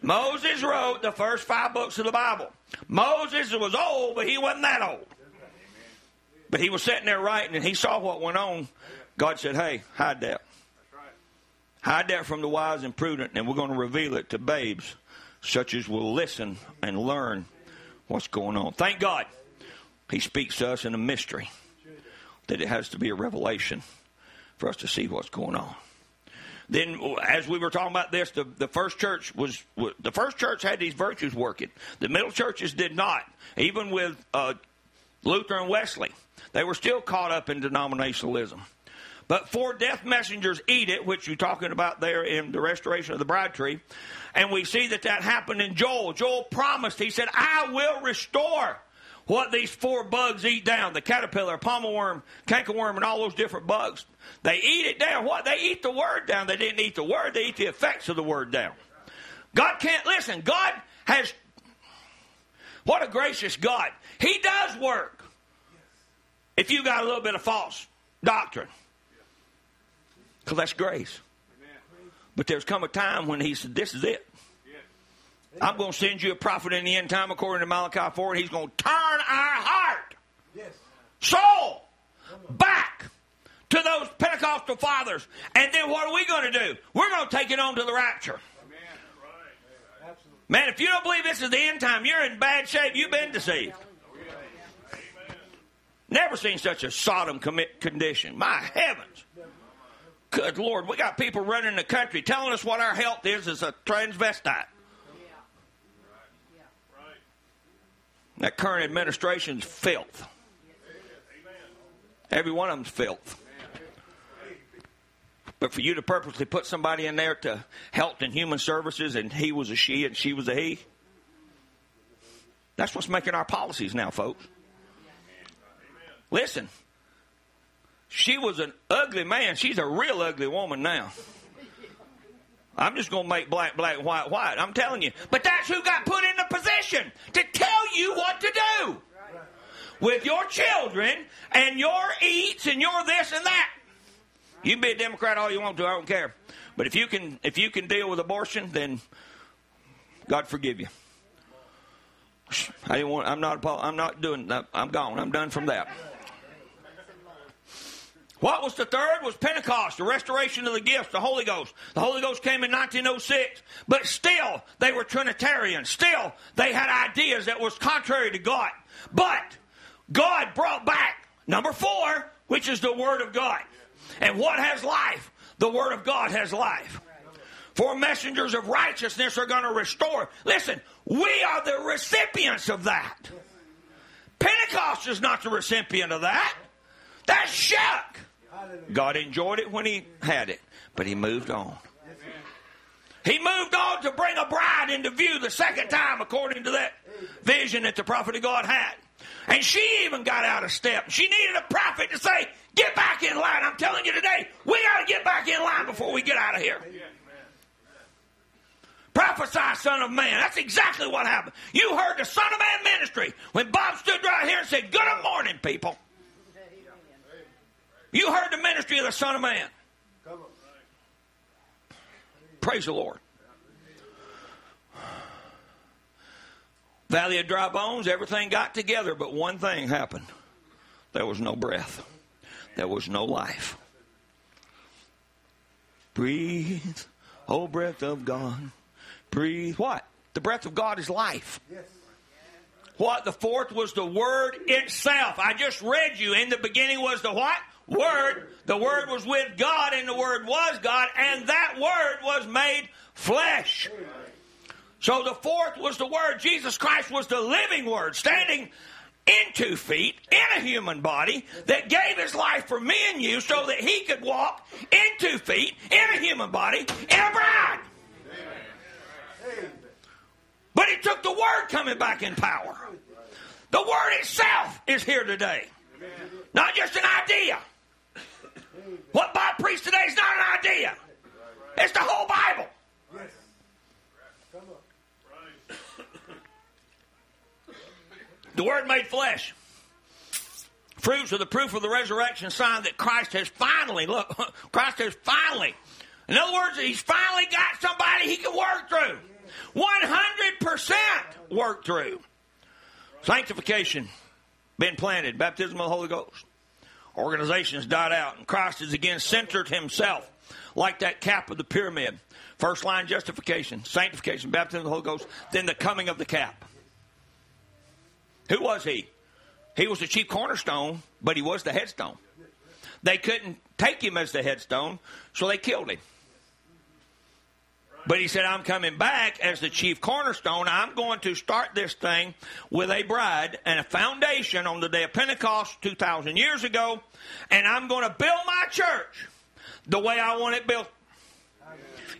Moses wrote the first five books of the Bible. Moses was old, but he wasn't that old. But he was sitting there writing and he saw what went on. God said, Hey, hide that. Hide that from the wise and prudent, and we're going to reveal it to babes, such as will listen and learn what's going on. Thank God. He speaks to us in a mystery that it has to be a revelation for us to see what's going on. Then, as we were talking about this, the, the first church was the first church had these virtues working. The middle churches did not. Even with uh, Luther and Wesley. They were still caught up in denominationalism. But four death messengers eat it, which you're talking about there in the restoration of the bride tree. And we see that that happened in Joel. Joel promised, he said, I will restore what these four bugs eat down the caterpillar, palmerworm, cankerworm, and all those different bugs. They eat it down. What? They eat the word down. They didn't eat the word, they eat the effects of the word down. God can't listen. God has. What a gracious God. He does work. If you got a little bit of false doctrine. Because that's grace. But there's come a time when he said, This is it. I'm going to send you a prophet in the end time according to Malachi 4, and he's going to turn our heart, soul, back to those Pentecostal fathers. And then what are we going to do? We're going to take it on to the rapture. Man, if you don't believe this is the end time, you're in bad shape. You've been deceived. Never seen such a Sodom condition. My heavens. Good Lord, we got people running the country telling us what our health is as a transvestite. That current administration's filth. Every one of them's filth. But for you to purposely put somebody in there to Health and Human Services and he was a she and she was a he, that's what's making our policies now, folks. Listen, she was an ugly man. She's a real ugly woman now. I'm just going to make black, black, white, white. I'm telling you. But that's who got put in the position to tell you what to do with your children and your eats and your this and that. You can be a Democrat all you want to. I don't care. But if you can, if you can deal with abortion, then God forgive you. I. I'm not. I'm not doing. That. I'm gone. I'm done from that. What was the third? Was Pentecost, the restoration of the gifts, the Holy Ghost. The Holy Ghost came in 1906, but still they were Trinitarian. Still they had ideas that was contrary to God. But God brought back number four, which is the Word of God. And what has life? The Word of God has life. For messengers of righteousness are going to restore. Listen, we are the recipients of that. Pentecost is not the recipient of that. That's Shuck. God enjoyed it when he had it, but he moved on. He moved on to bring a bride into view the second time, according to that vision that the prophet of God had. And she even got out of step. She needed a prophet to say, Get back in line. I'm telling you today, we got to get back in line before we get out of here. Prophesy, son of man. That's exactly what happened. You heard the son of man ministry when Bob stood right here and said, Good morning, people. You heard the ministry of the Son of Man. Praise the Lord. Valley of dry bones, everything got together, but one thing happened. There was no breath. There was no life. Breathe, oh breath of God. Breathe. What? The breath of God is life. What? The fourth was the word itself. I just read you. In the beginning was the what? Word. The Word was with God, and the Word was God, and that Word was made flesh. So the fourth was the Word. Jesus Christ was the living Word, standing in two feet in a human body that gave his life for me and you so that he could walk in two feet in a human body in a bride. But it took the Word coming back in power. The Word itself is here today. Not just an idea. What Bob preached today is not an idea. It's the whole Bible. The Word made flesh. Fruits are the proof of the resurrection sign that Christ has finally, look, Christ has finally, in other words, He's finally got somebody He can work through. 100% work through. Sanctification, been planted, baptism of the Holy Ghost. Organizations died out, and Christ is again centered himself like that cap of the pyramid. First line justification, sanctification, baptism of the Holy Ghost, then the coming of the cap. Who was he? He was the chief cornerstone, but he was the headstone. They couldn't take him as the headstone, so they killed him. But he said, I'm coming back as the chief cornerstone. I'm going to start this thing with a bride and a foundation on the day of Pentecost 2,000 years ago. And I'm going to build my church the way I want it built.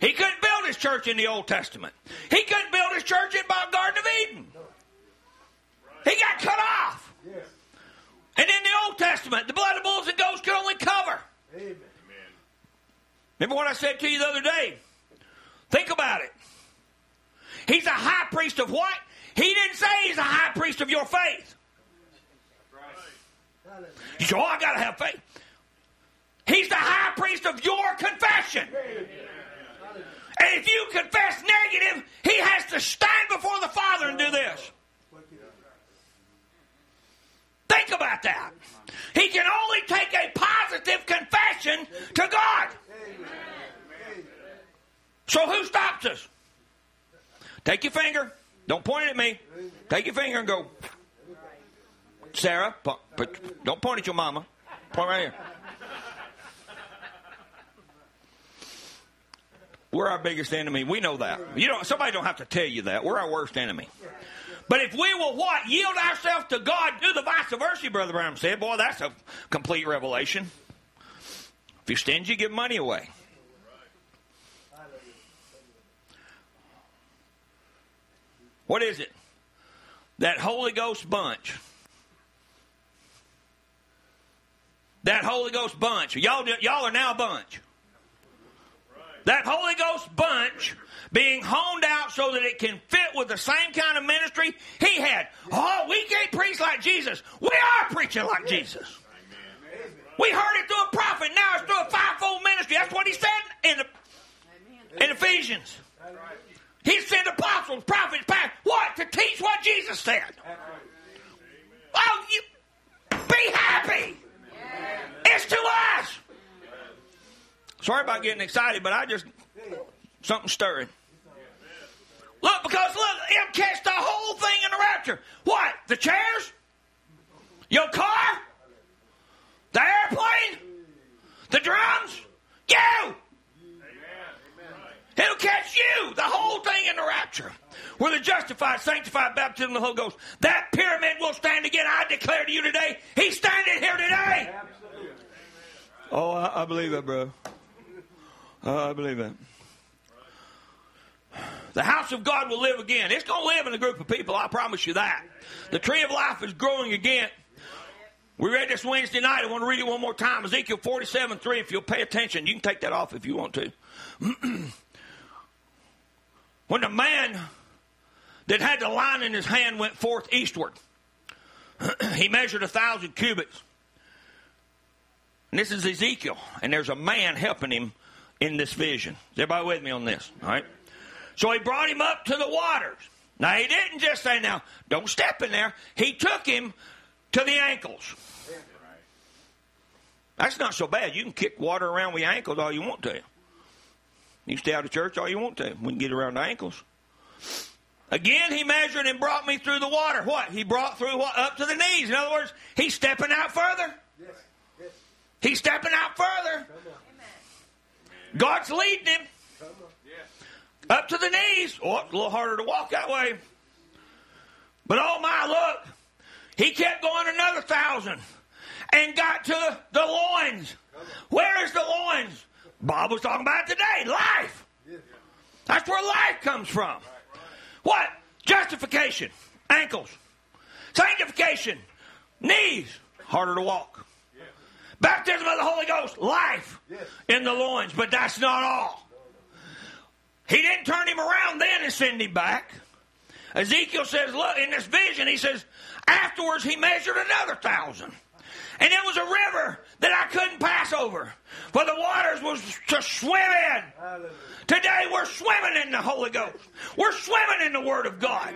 He couldn't build his church in the Old Testament. He couldn't build his church in the Garden of Eden. He got cut off. And in the Old Testament, the blood of bulls and goats could only cover. Amen. Remember what I said to you the other day? Think about it. He's a high priest of what? He didn't say he's a high priest of your faith. You I got to have faith. He's the high priest of your confession. And if you confess negative, he has to stand before the Father and do this. Think about that. He can only take a positive confession to God. So who stops us? Take your finger. Don't point it at me. Take your finger and go. Sarah, but don't point at your mama. Point right here. We're our biggest enemy. We know that. You don't. Somebody don't have to tell you that. We're our worst enemy. But if we will what yield ourselves to God, do the vice versa, Brother Branham said. Boy, that's a complete revelation. If you're stingy, give money away. What is it? That Holy Ghost bunch. That Holy Ghost bunch. Y'all, y'all are now a bunch. That Holy Ghost bunch being honed out so that it can fit with the same kind of ministry he had. Oh, we can't preach like Jesus. We are preaching like Jesus. We heard it through a prophet. Now it's through a fivefold ministry. That's what he said in the in Ephesians. He sent apostles, prophets, pastors. What? To teach what Jesus said. Oh, you be happy. It's to us. Sorry about getting excited, but I just something stirring. Look, because look, it'll catch the whole thing in the rapture. What? The chairs? Your car? The airplane? The drums? You! It'll catch you, the whole thing in the rapture. We're the justified, sanctified, baptism of the Holy Ghost. That pyramid will stand again. I declare to you today, he's standing here today. Oh, I, I believe that, bro. Uh, I believe that. The house of God will live again. It's going to live in a group of people, I promise you that. The tree of life is growing again. We read this Wednesday night. I want to read it one more time. Ezekiel 47 3. If you'll pay attention, you can take that off if you want to. when the man that had the line in his hand went forth eastward, he measured a thousand cubits. And this is Ezekiel, and there's a man helping him in this vision. Is everybody with me on this? All right. So he brought him up to the waters. Now he didn't just say, "Now don't step in there." He took him to the ankles. That's not so bad. You can kick water around with your ankles all you want to. You stay out of church all you want to. We can get around the ankles. Again, he measured and brought me through the water. What? He brought through what? Up to the knees. In other words, he's stepping out further. Yes. Yes. He's stepping out further. God's leading him. Up to the knees. Oh, it's a little harder to walk that way. But oh my, look. He kept going another thousand and got to the loins. Where is the loins? Bob was talking about today. Life. That's where life comes from. What? Justification. Ankles. Sanctification. Knees. Harder to walk. Baptism of the Holy Ghost. Life in the loins. But that's not all. He didn't turn him around then and send him back. Ezekiel says, look, in this vision, he says, afterwards he measured another thousand. And it was a river that I couldn't pass over. For the waters was to swim in. Hallelujah. Today we're swimming in the Holy Ghost. We're swimming in the Word of God.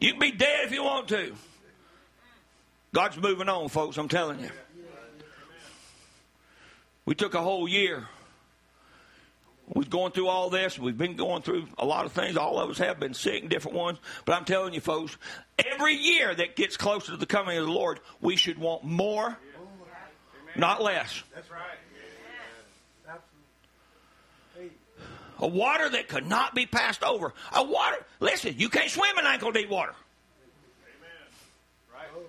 You can be dead if you want to. God's moving on, folks, I'm telling you. We took a whole year. We've going through all this. We've been going through a lot of things. All of us have been sick, different ones. But I'm telling you, folks, every year that gets closer to the coming of the Lord, we should want more, not less. That's right. A water that could not be passed over. A water, listen, you can't swim in ankle deep water. Amen. Right.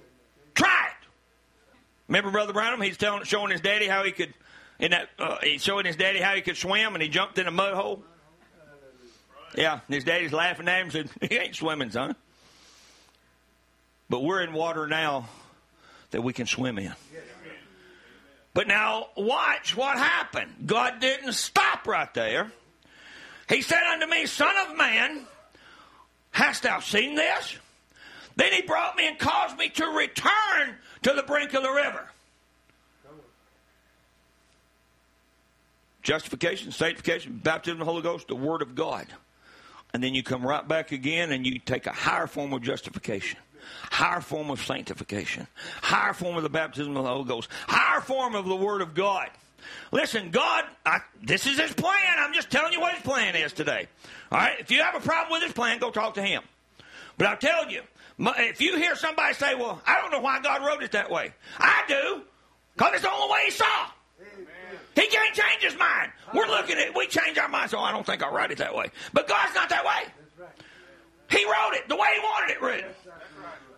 Try it. Remember Brother Branham? He's telling, showing his daddy how he could, in that, uh, he's showing his daddy how he could swim, and he jumped in a mud hole. Yeah, his daddy's laughing at him and said, "He ain't swimming, son." But we're in water now that we can swim in. But now, watch what happened. God didn't stop right there. He said unto me, Son of man, hast thou seen this? Then he brought me and caused me to return to the brink of the river. Justification, sanctification, baptism of the Holy Ghost, the Word of God. And then you come right back again and you take a higher form of justification, higher form of sanctification, higher form of the baptism of the Holy Ghost, higher form of the Word of God. Listen, God, I, this is His plan. I'm just telling you what His plan is today. All right? If you have a problem with His plan, go talk to Him. But I'll tell you, if you hear somebody say, well, I don't know why God wrote it that way, I do, because it's the only way He saw. He can't change his mind. We're looking at we change our minds. So I don't think I'll write it that way. But God's not that way. He wrote it the way He wanted it written.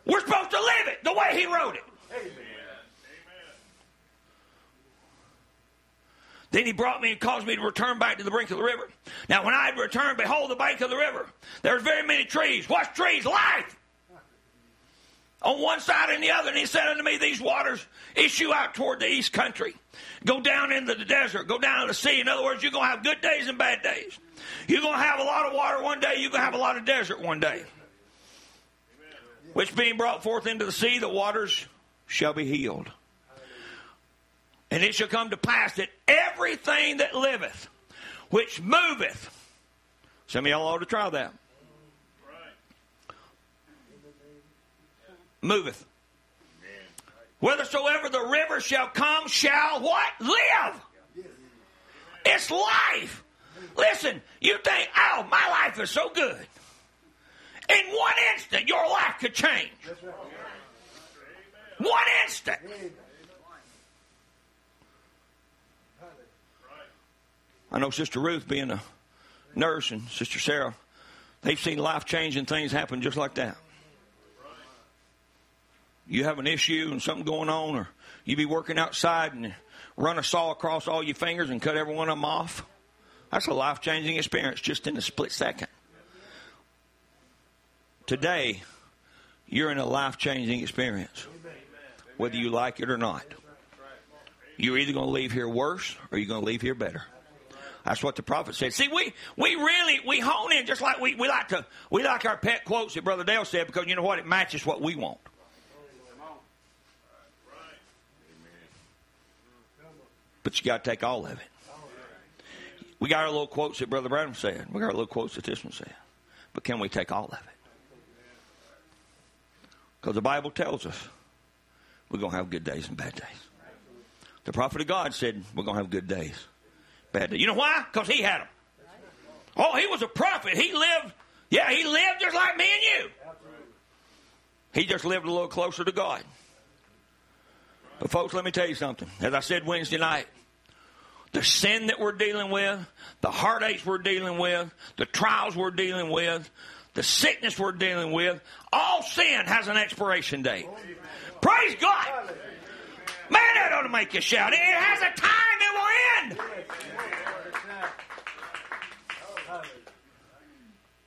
We're supposed to live it the way He wrote it. Then he brought me and caused me to return back to the brink of the river. Now, when I had returned, behold, the bank of the river. There's very many trees. What's trees? Life. On one side and the other. And he said unto me, These waters issue out toward the east country. Go down into the desert. Go down to the sea. In other words, you're going to have good days and bad days. You're going to have a lot of water one day. You're going to have a lot of desert one day. Which being brought forth into the sea, the waters shall be healed. And it shall come to pass that everything that liveth, which moveth, some of y'all ought to try that. Moveth. Whithersoever the river shall come, shall what? Live. It's life. Listen, you think, oh, my life is so good. In one instant, your life could change. One instant. I know Sister Ruth being a nurse and Sister Sarah, they've seen life changing things happen just like that. You have an issue and something going on, or you be working outside and run a saw across all your fingers and cut every one of them off. That's a life changing experience just in a split second. Today, you're in a life changing experience, whether you like it or not. You're either going to leave here worse or you're going to leave here better. That's what the prophet said. See, we, we really, we hone in just like we, we like to, we like our pet quotes that Brother Dale said because you know what? It matches what we want. But you got to take all of it. We got our little quotes that Brother Branham said. We got our little quotes that this one said. But can we take all of it? Because the Bible tells us we're going to have good days and bad days. The prophet of God said we're going to have good days bad day. You know why? Because he had them. Oh, he was a prophet. He lived, yeah, he lived just like me and you. He just lived a little closer to God. But, folks, let me tell you something. As I said Wednesday night, the sin that we're dealing with, the heartaches we're dealing with, the trials we're dealing with, the sickness we're dealing with, all sin has an expiration date. Praise God. Man, that ought to make you shout. It has a time it will end.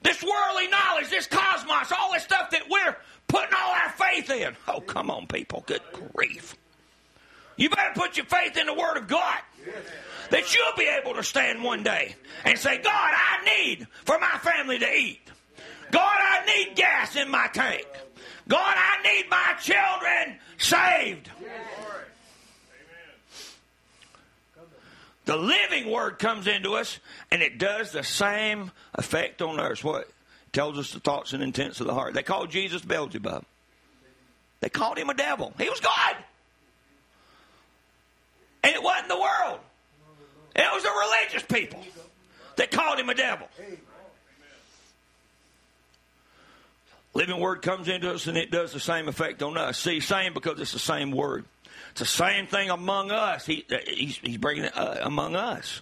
This worldly knowledge, this cosmos, all this stuff that we're putting all our faith in. Oh, come on, people. Good grief. You better put your faith in the Word of God. That you'll be able to stand one day and say, God, I need for my family to eat. God, I need gas in my tank. God, I need my children saved. The living word comes into us and it does the same effect on us. What? It tells us the thoughts and intents of the heart. They called Jesus Beelzebub. They called him a devil. He was God. And it wasn't the world. It was the religious people that called him a devil. Living word comes into us and it does the same effect on us. See, same because it's the same word. It's the same thing among us. He, he's, he's bringing it uh, among us.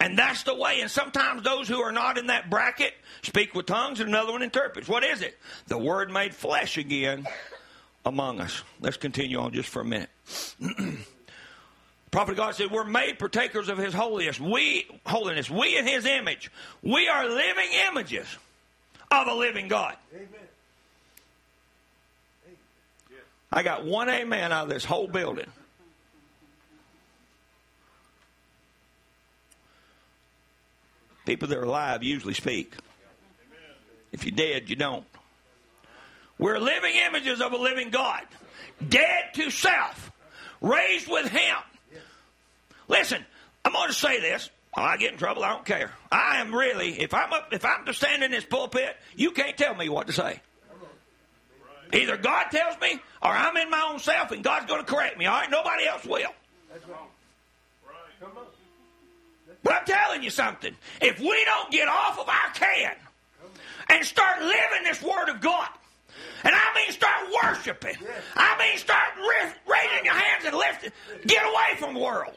And that's the way. And sometimes those who are not in that bracket speak with tongues and another one interprets. What is it? The Word made flesh again among us. Let's continue on just for a minute. Prophet God said, We're made partakers of His holiness. We holiness. We in His image. We are living images of a living God. Amen. I got one amen out of this whole building. People that are alive usually speak. If you're dead, you don't. We're living images of a living God, dead to self, raised with Him. Listen, I'm going to say this. I get in trouble. I don't care. I am really. If I'm up, if I'm to stand in this pulpit, you can't tell me what to say. Either God tells me, or I'm in my own self, and God's going to correct me. All right, nobody else will. But I'm telling you something. If we don't get off of our can and start living this Word of God, and I mean start worshiping, I mean start raising your hands and lifting, get away from the world.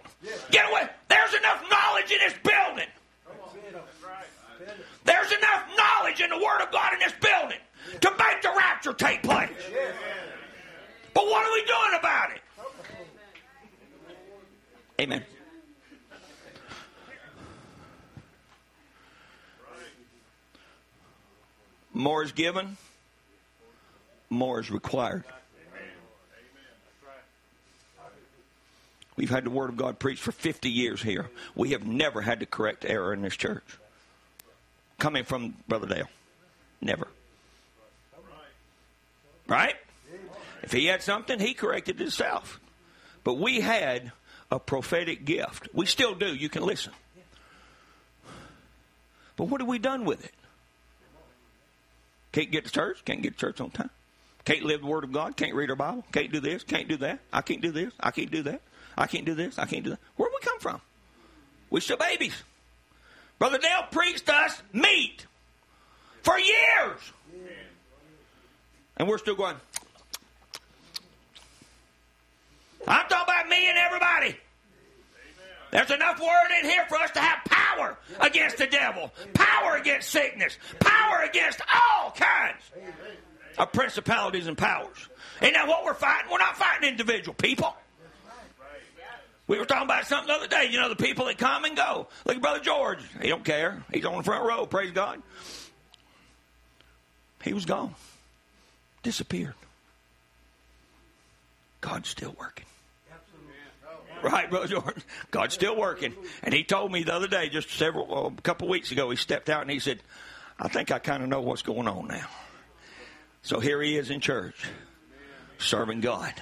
Get away. There's enough knowledge in this building. There's enough knowledge in the Word of God in this building to make the rapture take place. But what are we doing about it? Amen. More is given, more is required. We've had the Word of God preached for 50 years here. We have never had to correct error in this church. Coming from Brother Dale. Never. Right? If he had something, he corrected himself. But we had a prophetic gift. We still do. You can listen. But what have we done with it? Can't get to church. Can't get to church on time. Can't live the Word of God. Can't read our Bible. Can't do this. Can't do that. I can't do this. I can't do that. I can't do this. I can't do that. Where'd we come from? We're still babies. Brother Dale preached us meat for years. And we're still going. I'm talking about me and everybody. There's enough word in here for us to have power against the devil, power against sickness, power against all kinds of principalities and powers. Ain't that what we're fighting? We're not fighting individual people. We were talking about something the other day. You know, the people that come and go. Look at Brother George. He don't care. He's on the front row. Praise God. He was gone. Disappeared. God's still working. Right, Brother George. God's still working. And he told me the other day, just several, uh, a couple of weeks ago, he stepped out and he said, I think I kind of know what's going on now. So here he is in church, serving God.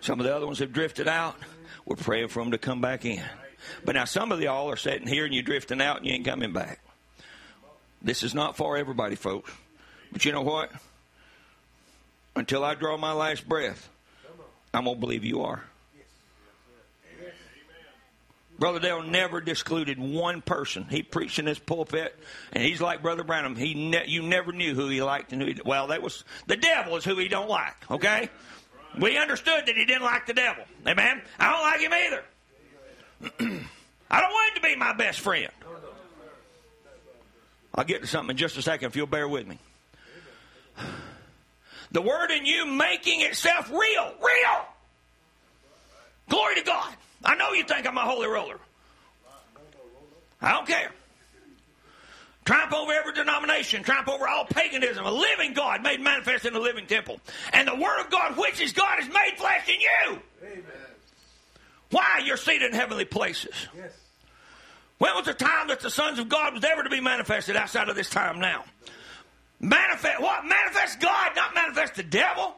Some of the other ones have drifted out. We're praying for them to come back in. But now some of y'all are sitting here and you're drifting out and you ain't coming back. This is not for everybody, folks. But you know what? Until I draw my last breath, I'm going to believe you are. Brother Dale never discluded one person. He preached in this pulpit, and he's like Brother Branham. He ne- you never knew who he liked and who he, well, that was the devil is who he don't like. Okay, we understood that he didn't like the devil. Amen. I don't like him either. I don't want him to be my best friend. I'll get to something in just a second if you'll bear with me. The word in you making itself real. Real. Glory to God. I know you think I'm a holy roller. I don't care. Triumph over every denomination, triumph over all paganism, a living God made manifest in the living temple. And the Word of God, which is God, is made flesh in you. Amen. Why? You're seated in heavenly places. Yes. When was the time that the sons of God was ever to be manifested outside of this time now? Manifest what? Manifest God, not manifest the devil.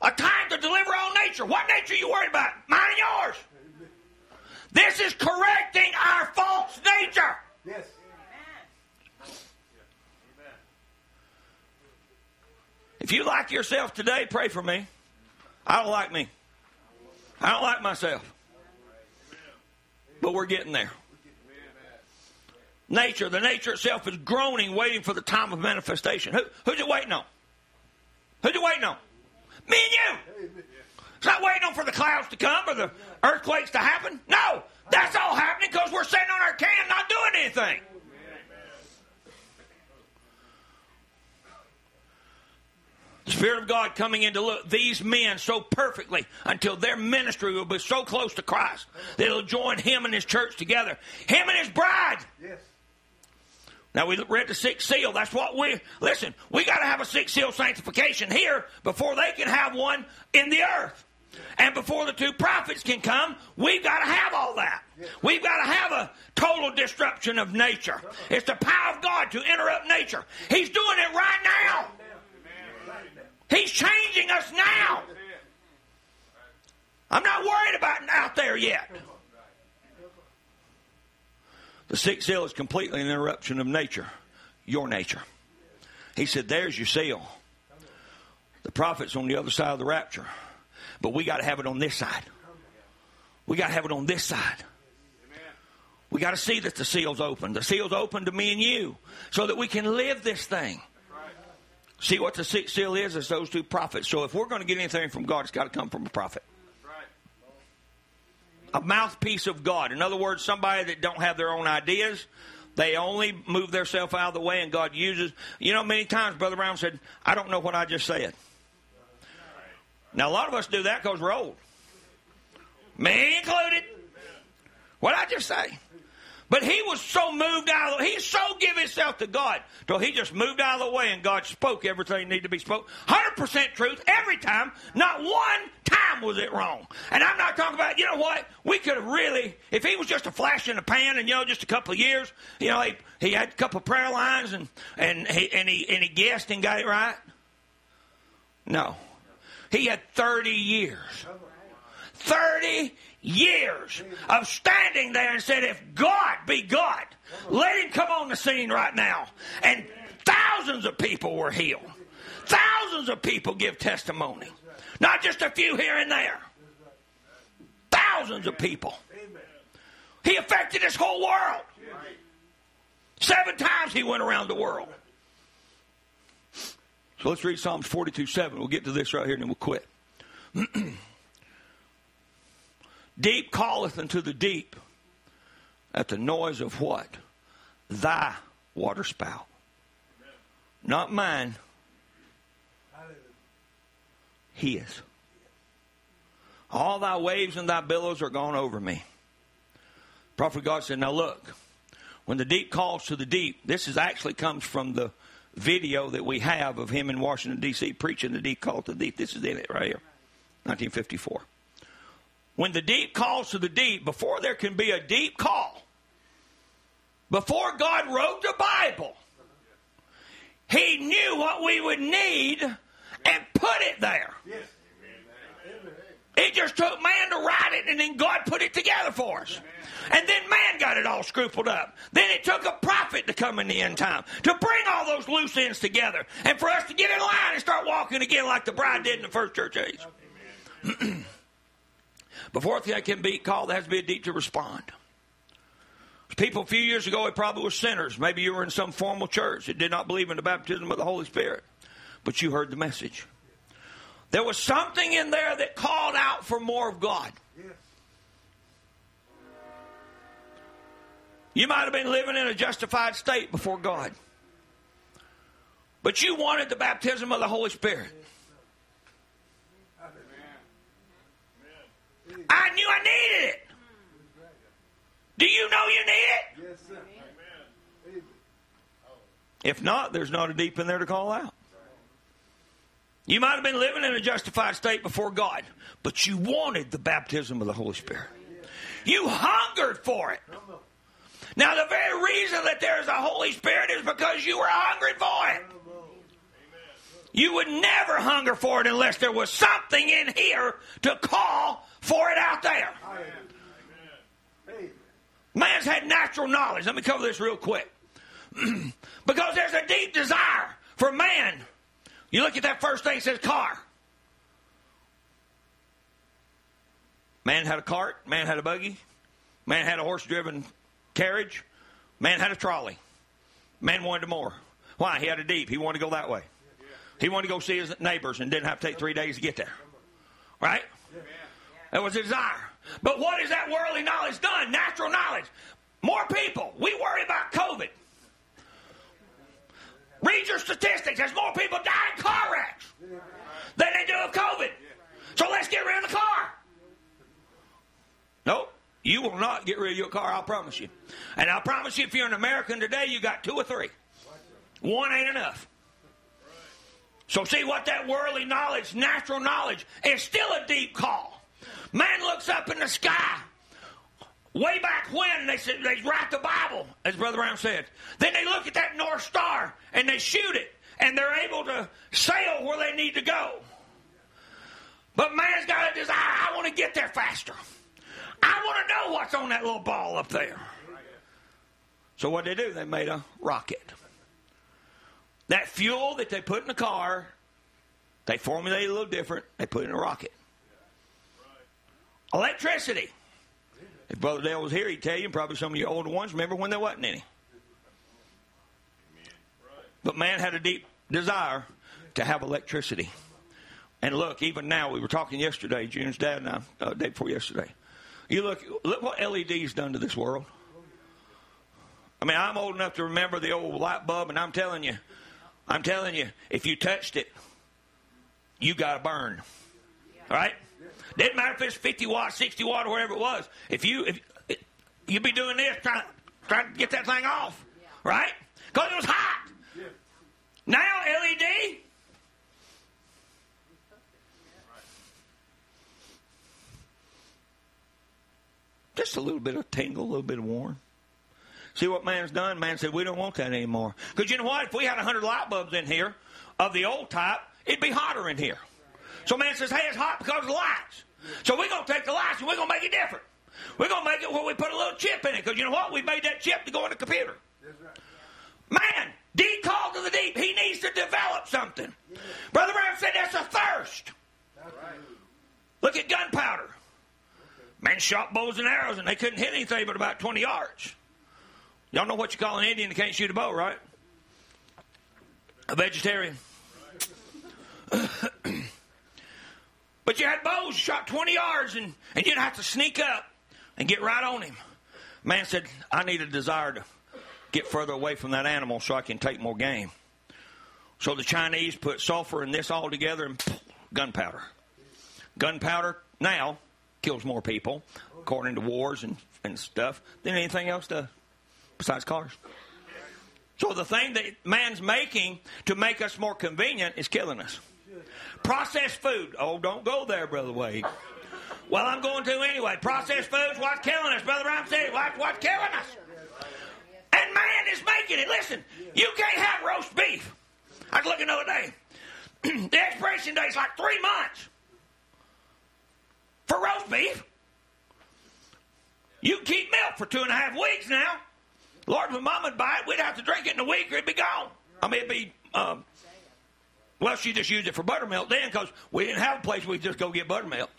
A time to deliver all nature. What nature are you worried about? Mine and yours. This is correcting our false nature. Yes. If you like yourself today, pray for me. I don't like me. I don't like myself. But we're getting there. Nature, the nature itself is groaning, waiting for the time of manifestation. Who, who's it waiting on? Who's it waiting on? Me and you. It's not waiting on for the clouds to come or the earthquakes to happen. No, that's all happening because we're sitting on our can not doing anything. The Spirit of God coming in to look these men so perfectly until their ministry will be so close to Christ that it'll join Him and His church together. Him and His bride. Yes. Now we read the sixth seal. That's what we listen. We got to have a sixth seal sanctification here before they can have one in the earth, and before the two prophets can come. We've got to have all that. We've got to have a total disruption of nature. It's the power of God to interrupt nature. He's doing it right now. He's changing us now. I'm not worried about out there yet. The sixth seal is completely an interruption of nature, your nature. He said, There's your seal. The prophet's on the other side of the rapture. But we got to have it on this side. We got to have it on this side. We got to see that the seal's open. The seal's open to me and you so that we can live this thing. See what the seal is? It's those two prophets. So if we're going to get anything from God, it's got to come from a prophet a mouthpiece of God. In other words, somebody that don't have their own ideas. They only move themselves out of the way, and God uses. You know, many times Brother Branham said, "I don't know what I just said." Now, a lot of us do that because we're old, me included. What I just say? But he was so moved out of the, he so give himself to God till he just moved out of the way and God spoke everything needed to be spoke. 100% truth every time. Not one time was it wrong. And I'm not talking about, you know what? We could have really, if he was just a flash in the pan and, you know, just a couple of years, you know, he, he had a couple of prayer lines and, and, he, and, he, and he guessed and got it right. No. He had 30 years. 30 years of standing there and said, if God be God, let him come on the scene right now. And thousands of people were healed. Thousands of people give testimony. Not just a few here and there. Thousands of people. He affected this whole world. Seven times he went around the world. So let's read Psalms 42 7. We'll get to this right here and then we'll quit. Deep calleth unto the deep at the noise of what? Thy waterspout. Not mine. His. All thy waves and thy billows are gone over me. Prophet God said, Now look, when the deep calls to the deep, this is actually comes from the video that we have of him in Washington, D.C., preaching the deep call to the deep. This is in it right here, 1954. When the deep calls to the deep, before there can be a deep call, before God wrote the Bible, He knew what we would need and put it there. It just took man to write it, and then God put it together for us. And then man got it all scrupled up. Then it took a prophet to come in the end time to bring all those loose ends together and for us to get in line and start walking again like the bride did in the first church age. Before that can be called, there has to be a deep to respond. People a few years ago, it probably were sinners. Maybe you were in some formal church that did not believe in the baptism of the Holy Spirit, but you heard the message. There was something in there that called out for more of God. You might have been living in a justified state before God, but you wanted the baptism of the Holy Spirit. I knew I needed it. Do you know you need it? Yes, sir. If not, there's not a deep in there to call out. You might have been living in a justified state before God, but you wanted the baptism of the Holy Spirit. You hungered for it. Now, the very reason that there's a Holy Spirit is because you were hungry for it. You would never hunger for it unless there was something in here to call for it out there. Man's had natural knowledge. Let me cover this real quick. because there's a deep desire for man. You look at that first thing, it says car. Man had a cart, man had a buggy, man had a horse driven carriage, man had a trolley. Man wanted more. Why? He had a deep. He wanted to go that way. He wanted to go see his neighbors and didn't have to take three days to get there. Right? That was his desire. But what has that worldly knowledge done? Natural knowledge. More people. We worry about COVID. Read your statistics. There's more people die in car wrecks than they do of COVID. So let's get rid of the car. Nope. You will not get rid of your car, I'll promise you. And I'll promise you, if you're an American today, you got two or three. One ain't enough. So see what that worldly knowledge, natural knowledge, is still a deep call. Man looks up in the sky. Way back when they said they write the Bible, as Brother Branham said. Then they look at that North Star and they shoot it, and they're able to sail where they need to go. But man's got a desire. I want to get there faster. I want to know what's on that little ball up there. So what they do? They made a rocket. That fuel that they put in the car, they formulate a little different. They put in a rocket. Electricity. If Brother Dale was here, he'd tell you, and probably some of your older ones remember when there wasn't any. But man had a deep desire to have electricity. And look, even now, we were talking yesterday, June's dad and I, uh, day before yesterday. You look, look what LED's done to this world. I mean, I'm old enough to remember the old light bulb, and I'm telling you, I'm telling you, if you touched it, you got to burn. All right? Didn't matter if it's 50 watt, 60 watt, or whatever it was. If you, if you'd be doing this, trying, trying to get that thing off, right? Because it was hot. Now LED. Just a little bit of tingle, a little bit of warm. See what man's done? Man said, we don't want that anymore. Because you know what? If we had 100 light bulbs in here of the old type, it'd be hotter in here. So man says, hey, it's hot because of the lights. So we're going to take the lights and we're going to make it different. We're going to make it where we put a little chip in it. Because you know what? We made that chip to go in the computer. Man, deep call to the deep. He needs to develop something. Brother Branham said that's a thirst. Look at gunpowder. Man shot bows and arrows and they couldn't hit anything but about 20 yards. Y'all know what you call an Indian that can't shoot a bow, right? A vegetarian. but you had bows shot 20 yards and, and you'd have to sneak up and get right on him. Man said, I need a desire to get further away from that animal so I can take more game. So the Chinese put sulfur and this all together and gunpowder. Gunpowder now kills more people, according to wars and, and stuff, than anything else does besides cars. So the thing that man's making to make us more convenient is killing us. Processed food. Oh, don't go there, Brother Wade. Well, I'm going to anyway. Processed food's what's killing us. Brother Branham said what's, what's killing us. And man is making it. Listen, you can't have roast beef. I was looking the other day. the expiration date's like three months for roast beef. You keep milk for two and a half weeks now. Lord, when Mom would buy it, we'd have to drink it in a week or it'd be gone. I mean, it'd be, um, well, she just used it for buttermilk then because we didn't have a place we could just go get buttermilk.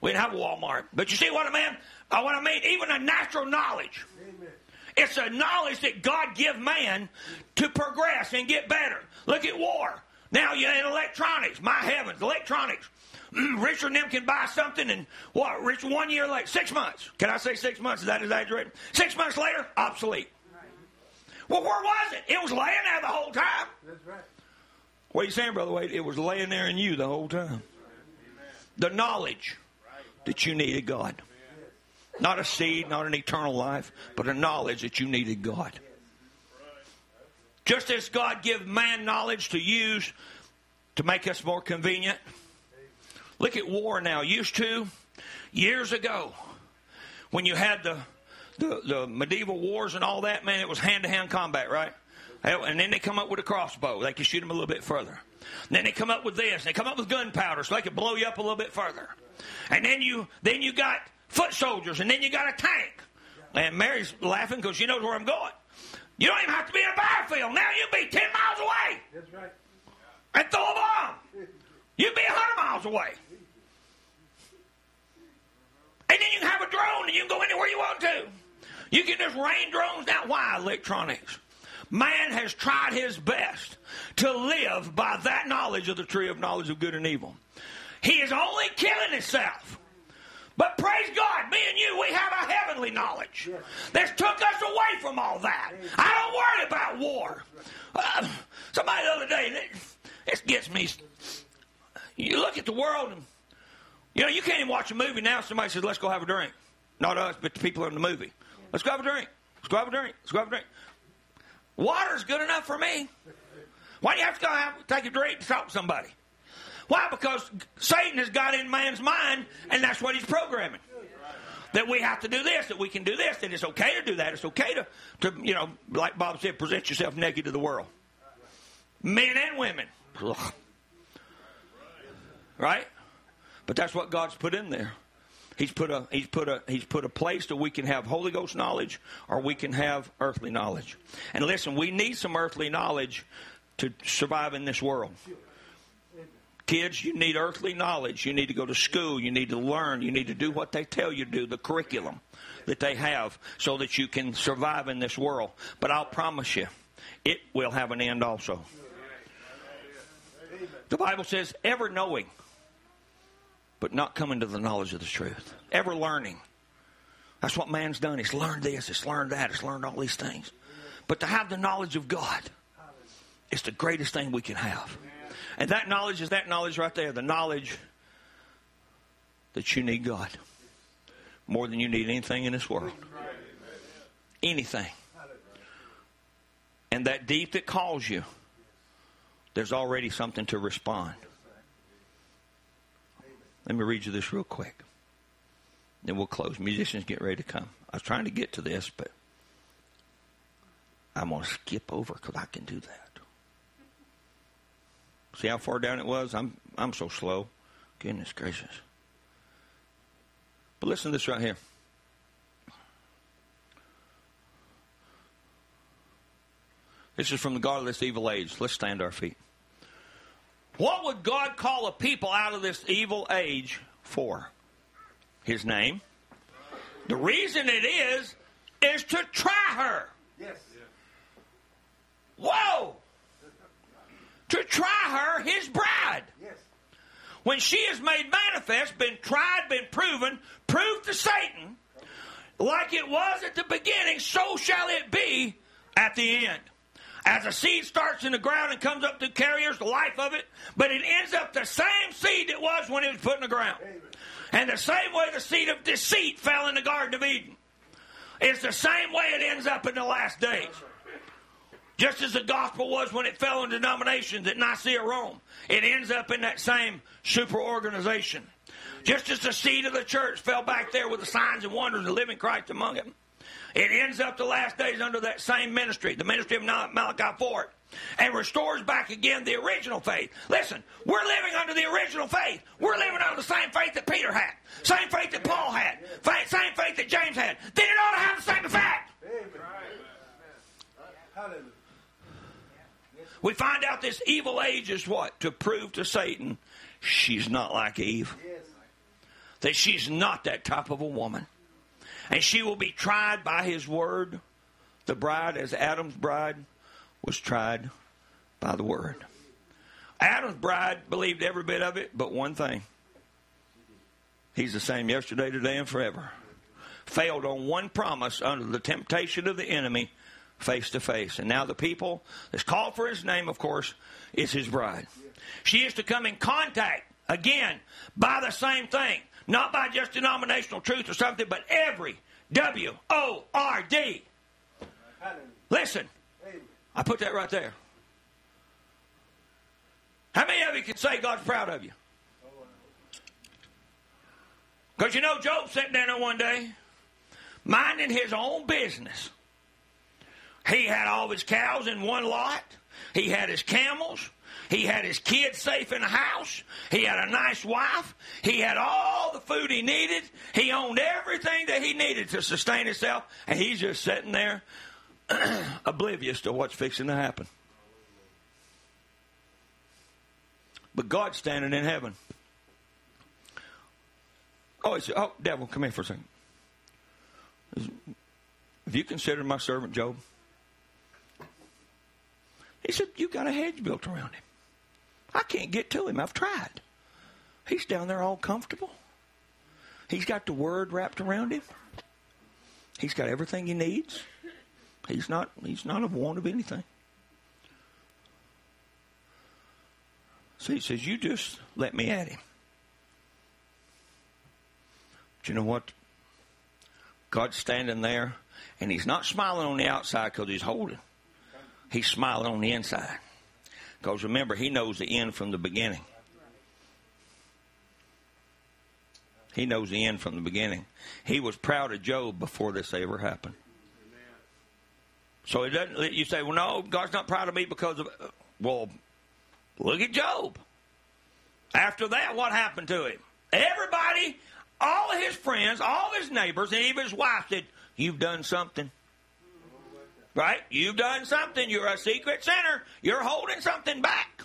We didn't have a Walmart. But you see what I mean? Uh, what I mean, even a natural knowledge. Amen. It's a knowledge that God give man to progress and get better. Look at war. Now you're in electronics. My heavens, electronics. Richard and them can buy something and what? Rich one year later, six months. Can I say six months? Is that exaggerated? Six months later, obsolete. Well, where was it? It was laying there the whole time. That's right. What you saying, Brother Wade? It was laying there in you the whole time. The knowledge that you needed God. Not a seed, not an eternal life, but a knowledge that you needed God. Just as God gave man knowledge to use to make us more convenient. Look at war now. Used to, years ago, when you had the, the, the medieval wars and all that, man, it was hand to hand combat, right? And then they come up with a crossbow. They can shoot them a little bit further. And then they come up with this. They come up with gunpowder so they can blow you up a little bit further. And then you then you got foot soldiers, and then you got a tank. And Mary's laughing because she knows where I'm going. You don't even have to be in a battlefield. Now you would be 10 miles away. That's right. And throw a bomb. You'd be 100 miles away. And then you can have a drone and you can go anywhere you want to. You can just rain drones down. Why electronics? Man has tried his best to live by that knowledge of the tree of knowledge of good and evil. He is only killing himself. But praise God, me and you, we have a heavenly knowledge that's took us away from all that. I don't worry about war. Uh, somebody the other day, this gets me. You look at the world, and you know you can't even watch a movie now. Somebody says, "Let's go have a drink." Not us, but the people in the movie. Let's go have a drink. Let's go have a drink. Let's go have a drink. Water's good enough for me. Why do you have to go have, take a drink and talk to somebody? Why? Because Satan has got in man's mind, and that's what he's programming. That we have to do this, that we can do this, that it's okay to do that. It's okay to, to you know, like Bob said, present yourself naked to the world. Men and women. Ugh. Right? But that's what God's put in there. He's put a he's put a he's put a place that we can have Holy Ghost knowledge or we can have earthly knowledge. And listen, we need some earthly knowledge to survive in this world. Kids, you need earthly knowledge. You need to go to school. You need to learn. You need to do what they tell you to do, the curriculum that they have, so that you can survive in this world. But I'll promise you, it will have an end also. The Bible says, ever knowing, but not coming to the knowledge of the truth. Ever learning. That's what man's done. He's learned this, he's learned that, he's learned all these things. But to have the knowledge of God is the greatest thing we can have. And that knowledge is that knowledge right there the knowledge that you need God more than you need anything in this world. Anything. And that deep that calls you, there's already something to respond. Let me read you this real quick. Then we'll close. Musicians get ready to come. I was trying to get to this, but I'm going to skip over because I can do that. See how far down it was? I'm I'm so slow. Goodness gracious. But listen to this right here. This is from the godless evil age. Let's stand our feet. What would God call a people out of this evil age for? His name. The reason it is, is to try her. Yes. Whoa! to try her, his bride. Yes. When she is made manifest, been tried, been proven, proved to Satan, like it was at the beginning, so shall it be at the end. As a seed starts in the ground and comes up to carriers, the life of it, but it ends up the same seed it was when it was put in the ground. Amen. And the same way the seed of deceit fell in the Garden of Eden. It's the same way it ends up in the last days. Just as the gospel was when it fell in denominations at Nicaea, Rome. It ends up in that same super organization. Just as the seed of the church fell back there with the signs and wonders of living Christ among them. It ends up the last days under that same ministry, the ministry of Malachi 4, and restores back again the original faith. Listen, we're living under the original faith. We're living under the same faith that Peter had, same faith that Paul had, same faith that James had. Then it ought to have the same effect. Amen. We find out this evil age is what? To prove to Satan she's not like Eve. That she's not that type of a woman. And she will be tried by his word. The bride, as Adam's bride, was tried by the word. Adam's bride believed every bit of it, but one thing. He's the same yesterday, today, and forever. Failed on one promise under the temptation of the enemy face to face. And now the people that's called for his name, of course, is his bride. She is to come in contact, again, by the same thing. Not by just denominational truth or something, but every W O R D. Listen, I put that right there. How many of you can say God's proud of you? Because you know, Job sat down there one day, minding his own business. He had all of his cows in one lot. He had his camels. He had his kids safe in the house. He had a nice wife. He had all the food he needed. He owned everything that he needed to sustain himself. And he's just sitting there oblivious to what's fixing to happen. But God's standing in heaven. Oh, he said, Oh, devil, come here for a second. Have you considered my servant Job? He said, You got a hedge built around him. I can't get to him. I've tried. He's down there all comfortable. He's got the word wrapped around him. He's got everything he needs. He's not he's not of want of anything. So he says, You just let me at him. But you know what? God's standing there, and he's not smiling on the outside because he's holding. He's smiling on the inside. Because remember, he knows the end from the beginning. He knows the end from the beginning. He was proud of Job before this ever happened. So it doesn't. You say, "Well, no, God's not proud of me because of." Well, look at Job. After that, what happened to him? Everybody, all of his friends, all of his neighbors, and even his wife said, "You've done something." Right? You've done something. You're a secret sinner. You're holding something back.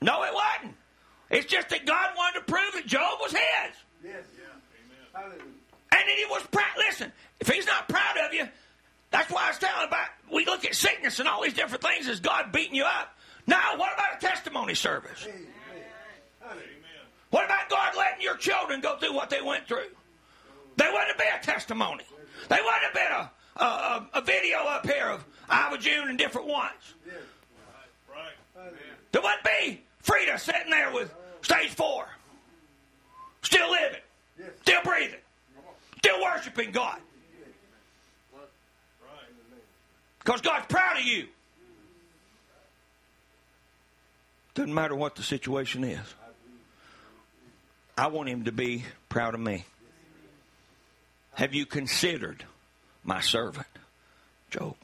No, it wasn't. It's just that God wanted to prove that Job was his. Yes. Yeah. Amen. And then he was proud. Listen, if he's not proud of you, that's why I was telling about we look at sickness and all these different things as God beating you up. Now, what about a testimony service? Amen. What about God letting your children go through what they went through? They wouldn't be a testimony. They wouldn't have been a, a, a, a video up here of Iowa June and different ones. Yes. Right. There wouldn't be Frida sitting there with stage four, still living, Yes. still breathing, still worshiping God. Because God's proud of you. Doesn't matter what the situation is. I want Him to be proud of me. Have you considered my servant, Job?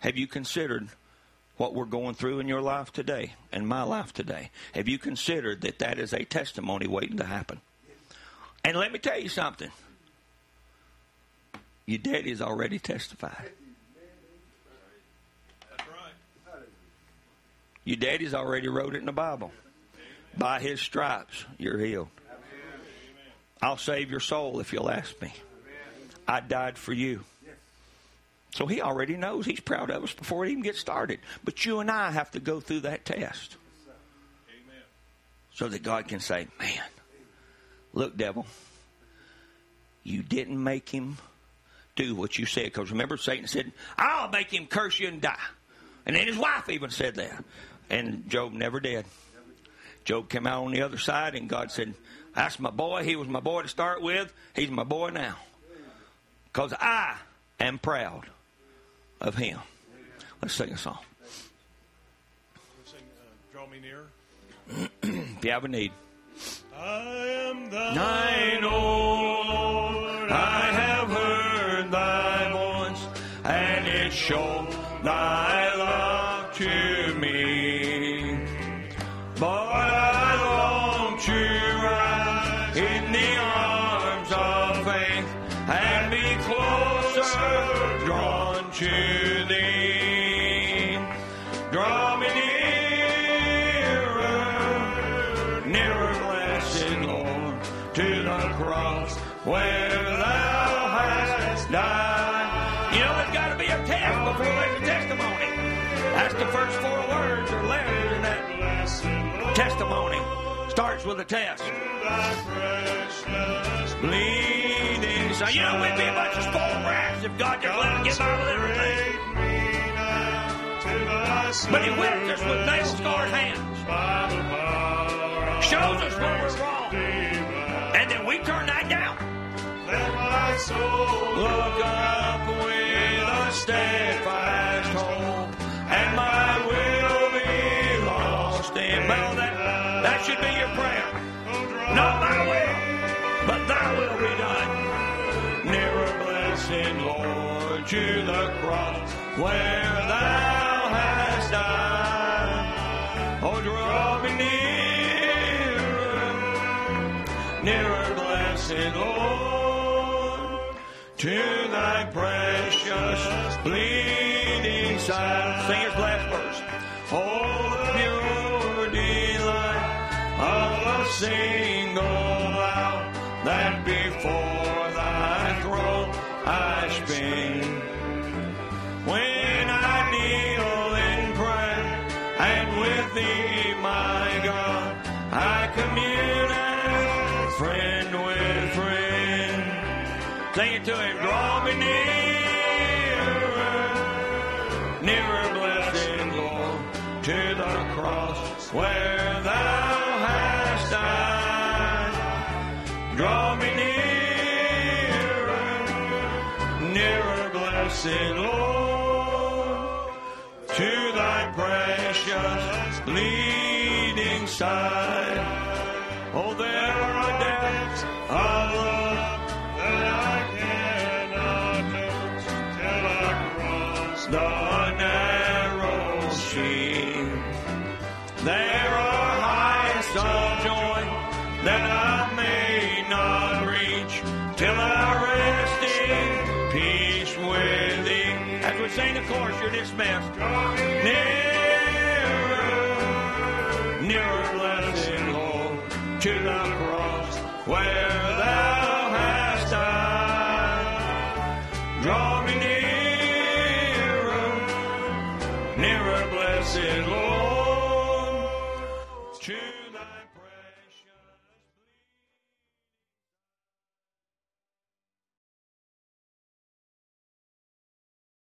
Have you considered what we're going through in your life today and my life today? Have you considered that that is a testimony waiting to happen? And let me tell you something. Your daddy's already testified. Your daddy's already wrote it in the Bible. By his stripes, you're healed. I'll save your soul if you'll ask me. I died for you. So he already knows. He's proud of us before it even gets started. But you and I have to go through that test so that God can say, Man, look, devil, you didn't make him do what you said. Because remember, Satan said, I'll make him curse you and die. And then his wife even said that. And Job never did. Job came out on the other side, and God said, That's my boy. He was my boy to start with. He's my boy now. Because I am proud of him. Let's sing a song. Sing, uh, Draw me near. If you have a need. I am thine. I know I have heard thy voice, and it showed thy love to testimony. Starts with a test. Bleeding. So, you know, we'd be a bunch of spoiled brats if God just let us get by with everything. But He whipped us with nail scarred hands. Shows us where we're wrong. And then we turn that down. Let my soul Look up with a steadfast be your prayer. Not my will, but thy will be done. Nearer, blessed Lord, to the cross where thou hast died. Oh, draw me nearer, nearer, blessed Lord, to thy precious bleeding side. Sing his last verse. Oh, single out that before thy throne I listen, Lord, to thy precious bleeding side. Oh, there are depths you this mess.